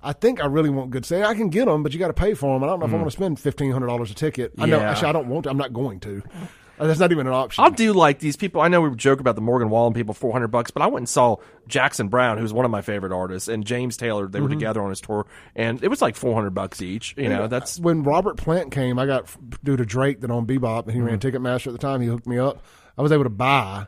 I think I really want good say I can get them, but you got to pay for them. I don't know if I want to spend fifteen hundred dollars a ticket. I know Mm. Actually I don't want to. I'm not going to. Uh, That's not even an option. I'll do like these people. I know we joke about the Morgan Wallen people, four hundred bucks, but I went and saw Jackson Browne, who's one of my favorite artists, and James Taylor. They were Mm-hmm. together on his tour, and it was like four hundred bucks each. You know, that's when Robert Plant came. I got due to Drake that on Bebop, and he Mm-hmm. ran Ticketmaster at the time. He hooked me up. I was able to buy.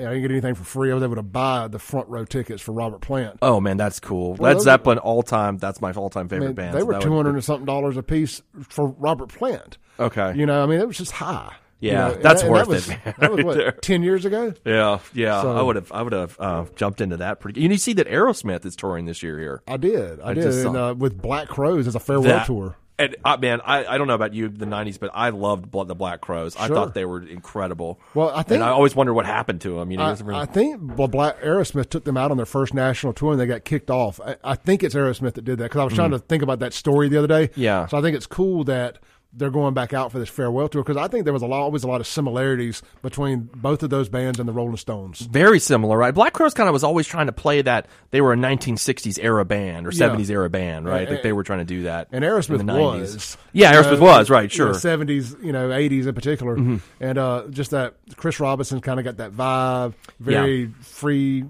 I didn't get anything for free. I was able to buy the front row tickets for Robert Plant. oh man, that's cool. Well, Led Zeppelin all time. That's my all time favorite Man, band. they were would- two hundred and something dollars a piece for Robert Plant. Okay. You know, I mean, it was just high. You Yeah, know, that's that- and worth that was, it, man, That was what ten years ago. Yeah, yeah. So- I would have, I would have uh, jumped into that pretty. And you see that Aerosmith is touring this year here. I did. I, did. just And, uh, with Black Crowes as a farewell That- tour. And uh, man, I, I don't know about you, the '90s, but I loved Bla- the Black Crowes. I thought they were incredible. Well, I think- and I always wondered what happened to them. You know, I, really- I think Black Aerosmith took them out on their first national tour and they got kicked off. I, I think it's Aerosmith that did that because I was trying to think about that story the other day. Mm. Yeah. So I think it's cool that they're going back out for this farewell tour because I think there was a lot, always a lot of similarities between both of those bands and the Rolling Stones. very similar, right? Black Crowes kind of was always trying to play that they were a 1960s era band or Yeah. 70s era band, right? And- like they were trying to do that. And in Aerosmith the 90s. was. Yeah, Aerosmith know, was right. you know, Sure. Mm-hmm. 70s, you know, 80s in particular. And uh, just that Chris Robinson kind of got that vibe, very free,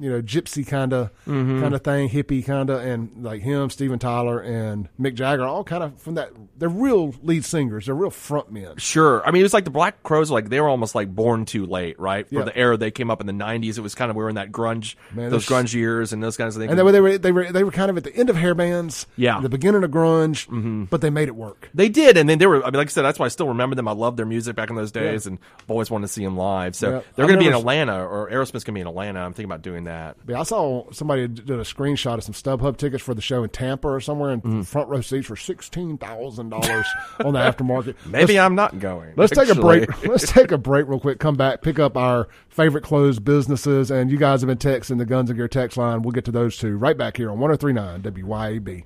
you know, gypsy kind of Mm-hmm. kind of thing, hippie kind of, and like him, Steven Tyler, and Mick Jagger, all kind of from that. They're real lead singers. They're real front men. Sure. I mean, it was like the Black Crowes, like they were almost like born too late, right? For Yeah. the era they came up in the '90s, it was kind of we were in that grunge, Man, those grunge years, and those kinds of things. And they were, they were they were they were kind of at the end of hair bands, Yeah. Mm-hmm. the beginning of grunge, but they made it work. They did, and then they were. I mean, like I said, that's why I still remember them. I loved their music back in those days, and I've always wanted to see them live. So Yeah. they're going to be in Atlanta, or Aerosmith's going to be in Atlanta. I'm thinking about doing that. Yeah, I saw somebody did a screenshot of some StubHub tickets for the show in Tampa or somewhere, and Mm-hmm. front row seats for sixteen thousand dollars on the aftermarket. Maybe I'm not going. Let's take a break. Let's take a break real quick. Come back, pick up our favorite closed businesses, and you guys have been texting the Guns and Gear text line. We'll get to those two right back here on 1039 WYAB.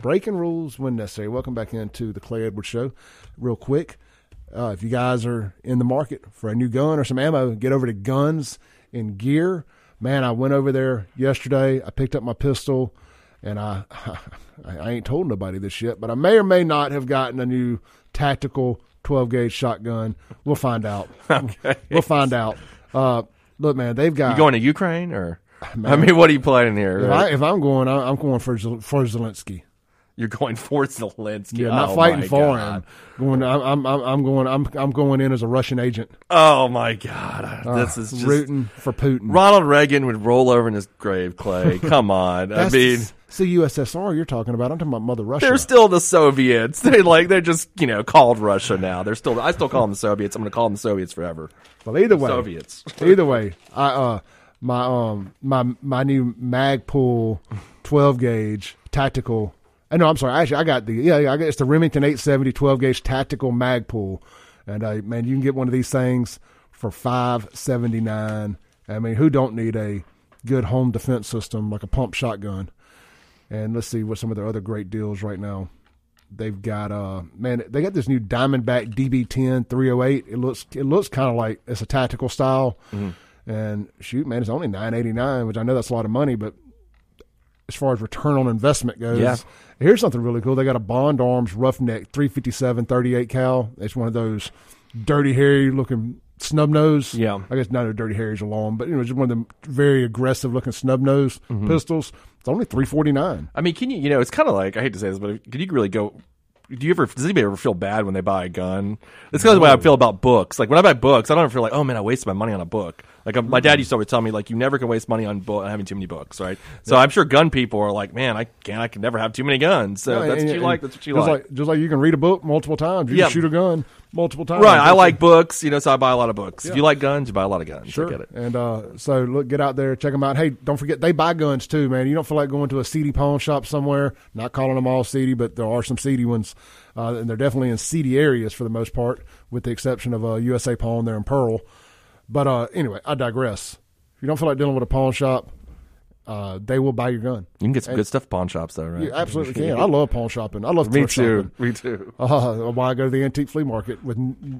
Breaking rules when necessary. Welcome back into the Clay Edwards Show. Real quick, uh, if you guys are in the market for a new gun or some ammo, get over to Guns and Gear. Man, I went over there yesterday. I picked up my pistol, and I I ain't told nobody this yet, but I may or may not have gotten a new tactical 12 gauge shotgun. We'll find out. We'll find out. Uh, look, man, they've got. You going to Ukraine, or I mean, what are you playing here? if, I, if I'm going, I- I'm going for for Zelensky. You're going for Zelensky. Yeah, not Oh, fighting for God. him. Going, I'm, I'm, I'm going. I'm, I'm going in as a Russian agent. Oh my God, this is just rooting for Putin. Ronald Reagan would roll over in his grave. Clay, come on. I mean, the USSR you're talking about. I'm talking about Mother Russia. they're still the Soviets. They like they're just you know called Russia now. They're still. I still call them the Soviets. I'm going to call them the Soviets forever. well, either way, Soviets. either way, I uh my um my my new Magpul 12 gauge tactical. I know. I'm sorry. Actually, I got the yeah. yeah, I got it's the Remington 870 12 gauge tactical Magpul, and uh, man, you can get one of these things for five seventy nine. I mean, who don't need a good home defense system like a pump shotgun? And let's see what some of their other great deals right now. They've got uh man, they got this new Diamondback DB10 308. It looks it looks kind of like it's a tactical style. And shoot, man, it's only 989, which I know that's a lot of money, but as far as return on investment goes, Yeah. here's something really cool. They got a Bond Arms Roughneck 357 38 cal. It's one of those dirty hairy looking snub nose. Yeah. I guess not a the dirty hairies are long, but you know, just one of them very aggressive looking snub nose mm-hmm. pistols. It's only 349. I mean, can you? You know, it's kind of like I hate to say this, but can you really go? Do you ever? Does anybody ever feel bad when they buy a gun? It's kind of the way I feel about books. Like when I buy books, I don't ever feel like, oh man, I wasted my money on a book. Like uh, my dad used to always tell me, like you never can waste money on book, having too many books, right? So I'm sure gun people are like, man, I can't, I can never have too many guns. So that's what you like. That's what you just like. Just like you can read a book multiple times. You can shoot a gun multiple times. Right, I like books, you know, so I buy a lot of books. If you like guns, you buy a lot of guns. Sure. I get it. And uh, so look, get out there, check them out. Hey, don't forget they buy guns too, man. You don't feel like going to a seedy pawn shop somewhere. Not calling them all seedy, but there are some seedy ones, uh, and they're definitely in seedy areas for the most part, with the exception of uh, USA Pawn there in Pearl. But uh, anyway, I digress. If you don't feel like dealing with a pawn shop, uh, they will buy your gun. You can get some good stuff at pawn shops, though, right? You absolutely can. I love pawn shopping. I love Me too. shopping. Me too. Uh, why I go to the antique flea market with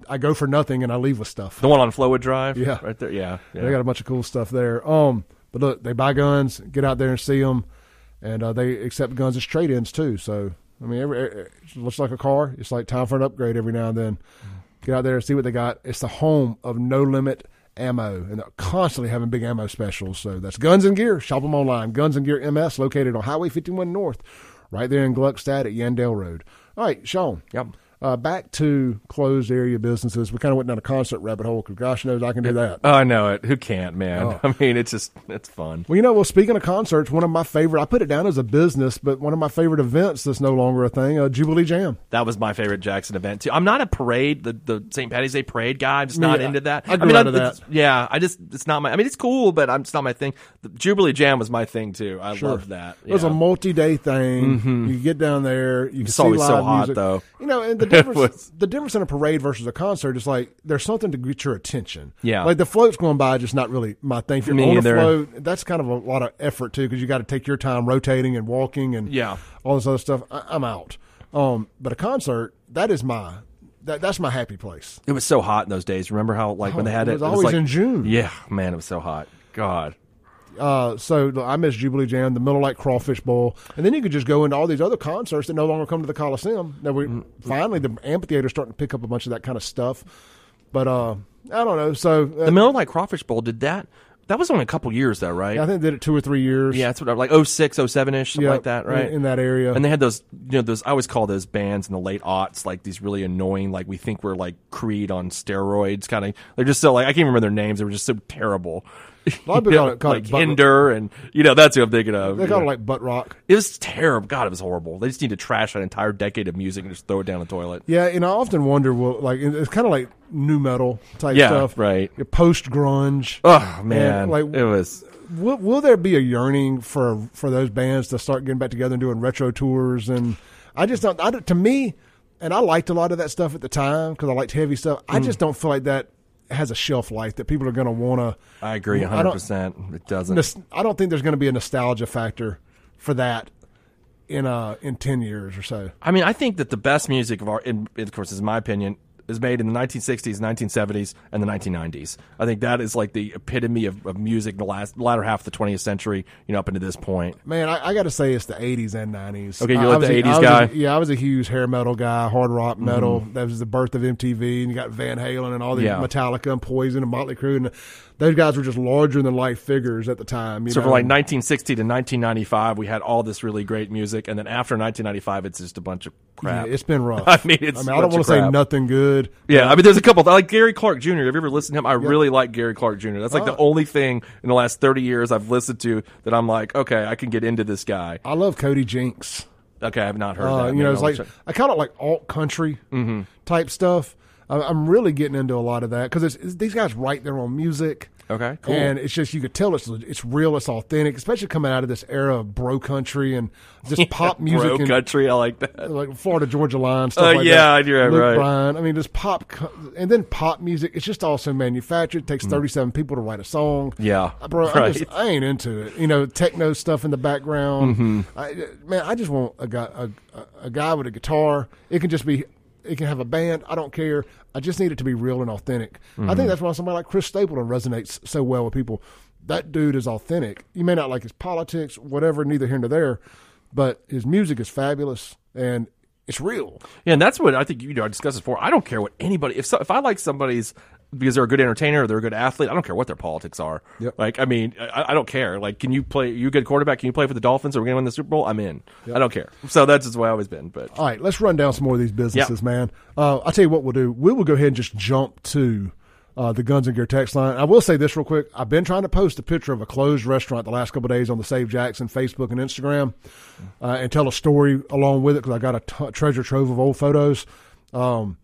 I go for nothing and I leave with stuff. The one on Flowood Drive, Yeah. right there. Yeah, yeah. They got a bunch of cool stuff there. Um, but But look, they buy guns, get out there and see them, and uh, they accept guns as trade-ins too. So I mean, every, it looks like a car. It's like time for an upgrade every now and then. Get out there and see what they got. It's the home of no limit ammo, and they're constantly having big ammo specials. So that's Guns and Gear. Shop them online. Guns and Gear MS, located on Highway 51 North, right there in Gluckstadt at Yandell Road. All right, Shaun. Yep. Uh, back to closed area businesses. We kind of went down a concert rabbit hole because gosh knows I can do that. Oh, I know it. Who can't, man? Oh. I mean, it's just it's fun. Well, you know, well, speaking of concerts, one of my favorite, I put it down as a business, but one of my favorite events that's no longer a thing, uh, Jubilee Jam. That was my favorite Jackson event too. I'm not a parade, the the St. Patty's Day parade guy. I'm just not Yeah, into that. I grew mean, out of that. Yeah, I just it's not my. I mean, it's cool, but I'm it's not my thing. The Jubilee Jam was my thing too. I love that. It was a Mm-hmm. multi-day thing. You get down there, you can It's see always so live hot, music. though. You know, and the difference, was- the difference in a parade versus a concert is like there's something to get your attention. Yeah. like the floats going by, just not really my thing. If you're Me on either. a float, that's kind of a lot of effort too, because you got to take your time rotating and walking and Yeah. all this other stuff. I, I'm out. Um, but a concert, that is my that that's my happy place. It was so hot in those days. Remember how like when Oh, they had it it? was always like- in June. Yeah, man, it was so hot. God. Uh, so I miss Jubilee Jam, the Miller Lite Crawfish Bowl, and then you could just go into all these other concerts that no longer come to the Coliseum. Now we finally the amphitheater's starting to pick up a bunch of that kind of stuff, but uh, I don't know. So uh, The Miller Lite Crawfish Bowl did that. That was only a couple years though, right? I think they did it two or three years. yeah, that's what I like 06, 07 ish, something Yeah, like that, right? in, in that area. And they had those, you know, those. I always call those bands in the late aughts like these really annoying, like we think we're like Creed on steroids, kind of. They're just so like I can't remember their names. They were just so terrible. A lot of people You call know, it- like Hinder, and you know that's who I'm thinking of. they it like butt rock. it was terrible. God, it was horrible. They just need to trash an entire decade of music and just throw it down the toilet. Yeah, and I often wonder, well, like it's kind of like new metal type Yeah, stuff, right. Post grunge. Oh man, like- it was. will, will there be a yearning for for those bands to start getting back together and doing retro tours? And I just don't. I, to me, and I liked a lot of that stuff at the time because I liked heavy stuff. Mm. I just don't feel like that has a shelf life that people are going to want to. I agree, I 100. don't- percent It doesn't. I don't think there's going to be a nostalgia factor for that in uh in ten years or so. I mean, I think that the best music of our, in, of course, is my opinion, is made in the 1960s, 1970s, and the 1990s. I think that is like the epitome of, of music in the last latter half of the 20th century, you know, up into this point. Man, I, I got to say it's the '80s and '90s. Okay, you I- like the a- 80s I was a- guy? Mm-hmm. yeah, I was a huge hair metal guy, hard rock metal. That was the birth of MTV, and you got Van Halen and all the Yeah. Metallica and Poison and Motley Crue, and those guys were just larger than life figures at the time. So know? from like 1960 to 1995, we had all this really great music, and then after 1995, it's just a bunch of crap. Yeah, it's been rough. I mean, it's I mean, a I don't want to say nothing good. Yeah, I mean, there's a couple. Like Gary Clark Jr. Have you ever listened to him? I really like Gary Clark Jr. That's like the Oh. only thing in the last 30 years I've listened to that I'm like, okay, I can get into this guy. I love Cody Jinks. Okay, I've not heard Uh, that. you know, it's like check- I kind of like alt country Mm-hmm. type stuff. I, I'm really getting into a lot of that because these guys write their own music. Okay, cool. And it's just you could tell it's it's real, it's authentic, especially coming out of this era of bro country and just pop music Bro and country. I like that. like Florida Georgia Line stuff Oh, like yeah, that. you're Luke right. Bryan. I mean, just pop and then pop music. It's just also manufactured. It takes 37 people to write a song. Mm. Yeah, Uh, bro, I, right. just, I ain't into it. You know, techno stuff in the background. Mm-hmm. I, man, I just want a guy, a- a guy with a guitar. It can just be. It can have a band. I don't care. I just need it to be real and authentic. I Mm-hmm. think that's why somebody like Chris Stapleton resonates so well with people. That dude is authentic. You may not like his politics, whatever, neither here nor there, but his music is fabulous and it's real. Yeah, and that's what I think you know. I discussed this before. I don't care what anybody. If so, if I like somebody's because they're a good entertainer or they're a good athlete, I don't care what their politics are. Yep. Like, I mean, I, I don't care. Like, can you play? You a good quarterback? Can you play for the Dolphins? Are we going to win the Super Bowl? I'm in. I don't care. So that's just the way I've always been. But All right, let's run down some more of these businesses, man. Uh, I'll tell you what we'll do. We will go ahead and just jump to uh, the Guns and Gear text line. I will say this real quick. I've been trying to post a picture of a closed restaurant the last couple of days on the Save Jackson Facebook and Instagram uh, and tell a story along with it because I got a t- treasure trove of old photos. Um,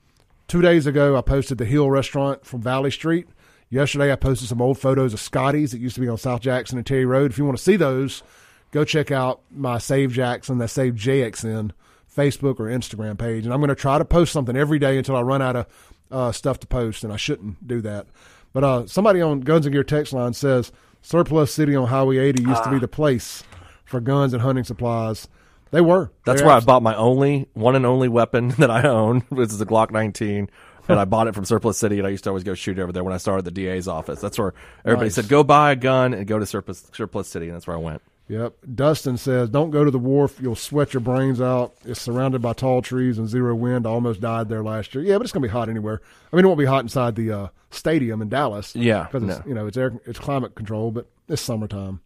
two days ago, I posted the Hill Restaurant from Valley Street. Yesterday, I posted some old photos of Scotty's that used to be on South Jackson and Terry Road. If you want to see those, go check out my Save Jackson, that Save JXN Facebook or Instagram page. And I'm going to try to post something every day until I run out of uh, stuff to post, and I shouldn't do that. But uh, somebody on Guns and Gear text line says Surplus City on Highway 80 used to be the place for guns and hunting supplies. They were. that's They where I bought my only one and only weapon that I own, which is a Glock 19. and I bought it from Surplus City, and I used to always go shoot over there when I started the DA's office. That's where everybody Nice. said, "Go buy a gun and go to Surplus Surplus City," and that's where I went. Yep. Dustin says, "Don't go to the wharf. You'll sweat your brains out. It's surrounded by tall trees and zero wind. I almost died there last year. Yeah, but it's gonna be hot anywhere. I mean, it won't be hot inside the uh, stadium in Dallas. Yeah, because it's no. you know it's air, it's climate control, but it's summertime.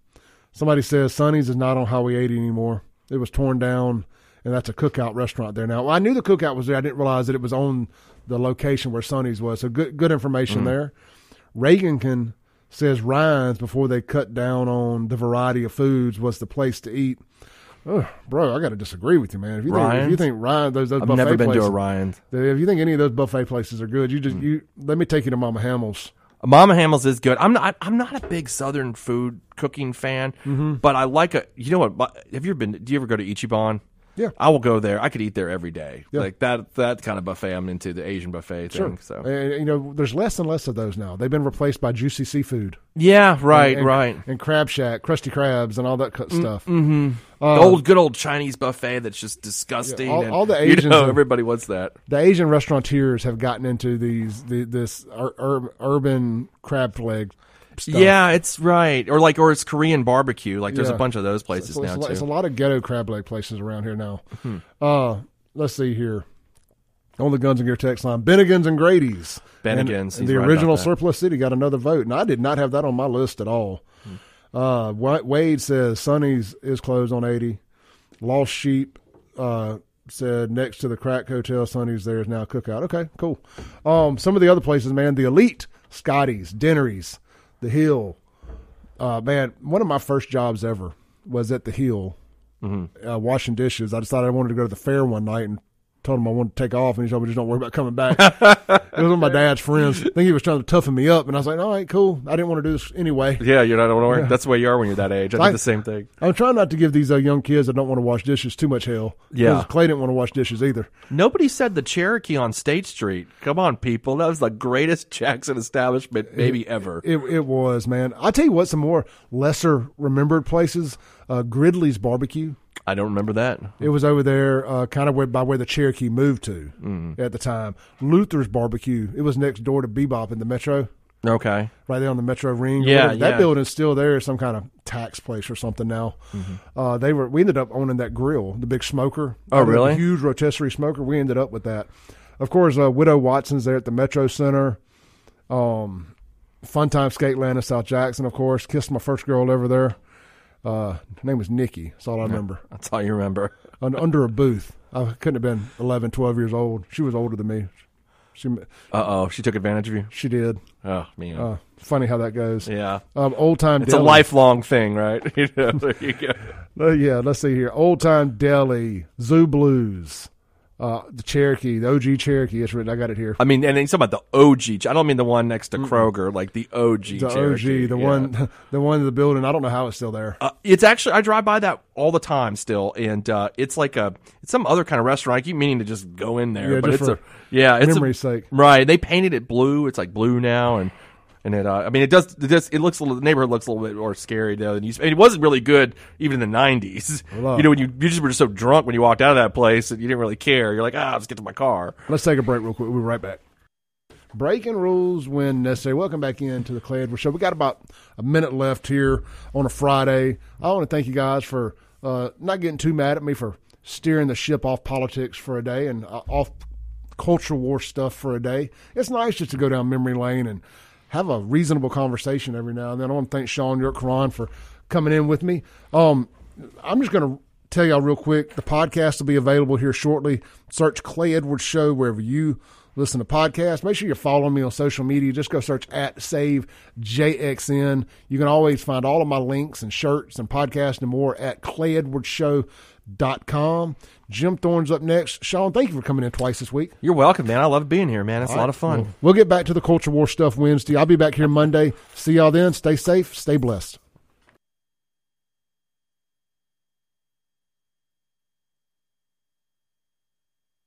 Somebody says Sonny's is not on Highway 80 anymore. It was torn down, and that's a cookout restaurant there now. Well, I knew the cookout was there. I didn't realize that it was on the location where Sonny's was. So good good information mm. there. Reagankin says Ryan's before they cut down on the variety of foods was the place to eat. Ugh, bro, I got to disagree with you, man. If you think if you think Ryan those those I've buffet never been places, to a Ryan's. if you think any of those buffet places are good, you just mm. you let me take you to Mama Hamil's. Mama Hamil's is good. I'm not. I'm not a big Southern food cooking fan, Mm-hmm. but I like a. You know what? Have you ever been? Do you ever go to Ichiban? Yeah. I will go there. I could eat there every day. Yeah. Like that. That kind of buffet. I'm into the Asian buffet thing. So And, you know, there's less and less of those now. They've been replaced by juicy seafood. yeah, right, and, right. And Crab Shack, Krusty Krabs, and all that cut stuff. the old good old Chinese buffet that's just disgusting. Yeah, all- and, all the you Asians know, everybody wants that. The Asian restaurateurs have gotten into these the, this ur- ur- urban crab leg stuff. Yeah, it's right. Or like, or it's Korean barbecue. Like, there's Yeah. a bunch of those places So it's, now a, lot- it's a lot of ghetto crab leg places around here now. Hmm. Uh, let's see here. On the Guns and Gear text line, Bennigan's and Grady's. Bennigan's, And, he's the right original. Surplus City got another vote, and I did not have that on my list at all. Uh, Wade says Sonny's is closed on 80. Lost Sheep uh, said next to the Crack Hotel, Sonny's there is now Cookout. Okay, cool. Um, some of the other places, man, the Elite, Scotty's, Dennery's, The Hill. Uh, man, one of my first jobs ever was at The Hill, Mm-hmm. uh, washing dishes. I decided I wanted to go to the fair one night and told him I wanted to take off, and he told me just don't worry about coming back. it was one of my dad's friends. I think he was trying to toughen me up, and I was like, all right, cool. I didn't want to do this anyway. Yeah, you're not. Don't worry. That's the way you are when you're that age. I I- did the same thing. I'm trying not to give these uh, young kids that don't want to wash dishes too much hell. Yeah. Clay didn't want to wash dishes either. Nobody said the Cherokee on State Street. Come on, people. That was the greatest Jackson establishment maybe ever. It, it was, man. I'll tell you what, some more lesser remembered places. Uh, Gridley's Barbecue. I don't remember that. It was over there, uh, kind of where, by where the Cherokee moved to Mm-hmm. at the time. Luther's Barbecue. It was next door to Bebop in the Metro. Okay. right there on the Metro Ring. Yeah, that yeah. building's still there. Some kind of tax place or something now. Uh, they were. We ended up owning that grill, the big smoker. Mm-hmm. Oh, really? Huge rotisserie smoker. We ended up with that. Of course, uh, Widow Watson's there at the Metro Center. Um, Fun Time Skateland in South Jackson, of course. Kissed my first girl over there. Uh, her name was Nikki. That's all I remember. That's all you remember. Un- under a booth. I couldn't have been 11, 12 years old. She was older than me. She Uh oh. She took advantage of you. she did. Oh man. Uh, funny how that goes. yeah. Um, old time. It's a lifelong thing, right? you know, there you go. Uh, yeah, let's see here. Old Time Deli, Zoo Blues, uh, the Cherokee, the OG Cherokee. It's written. I got it here. I mean, and he's talking about the OG. I don't mean the one next to Kroger, like the OG. The Cherokee. OG, the Yeah. one, the one in the building. I don't know how it's still there. Uh, it's actually I drive by that all the time still, and uh, it's like a it's some other kind of restaurant. I keep meaning to just go in there, Yeah, but it's for a yeah, it's memory's a, sake. right. They painted it blue. It's like blue now, and and it. Uh, I mean, it does. It does. It looks a little. The neighborhood looks a little bit more scary though than you. I mean, it wasn't really good even in the '90s. Well, uh, you know, when you you just were just so drunk when you walked out of that place and you didn't really care. You're like, ah, let's get to my car. Let's take a break real quick. We'll be right back. Breaking rules when necessary. Welcome back into the Clay Edwards Show. We got about a minute left here on a Friday. I want to thank you guys for uh, not getting too mad at me for steering the ship off politics for a day and uh, off cultural war stuff for a day. It's nice just to go down memory lane and have a reasonable conversation every now and then. I want to thank Shaun Yurtkuran for coming in with me. Um, I'm just going to tell y'all real quick the podcast will be available here shortly. Search Clay Edwards Show wherever you listen to podcasts. Make sure you're following me on social media. Just go search at Save JXN. You can always find all of my links and shirts and podcasts and more at ClayEdwardsShow.com. Jim Thorne's up next. Shaun, thank you for coming in twice this week. You're welcome, man. I love being here, man. It's a lot of fun. We'll get back to the culture war stuff Wednesday. I'll be back here Monday. See y'all then. Stay safe. Stay blessed.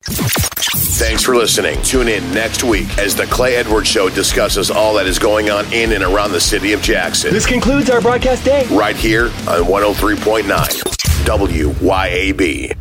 Thanks for listening. Tune in next week as the Clay Edwards Show discusses all that is going on in and around the city of Jackson. This concludes our broadcast day. right here on 103.9 WYAB.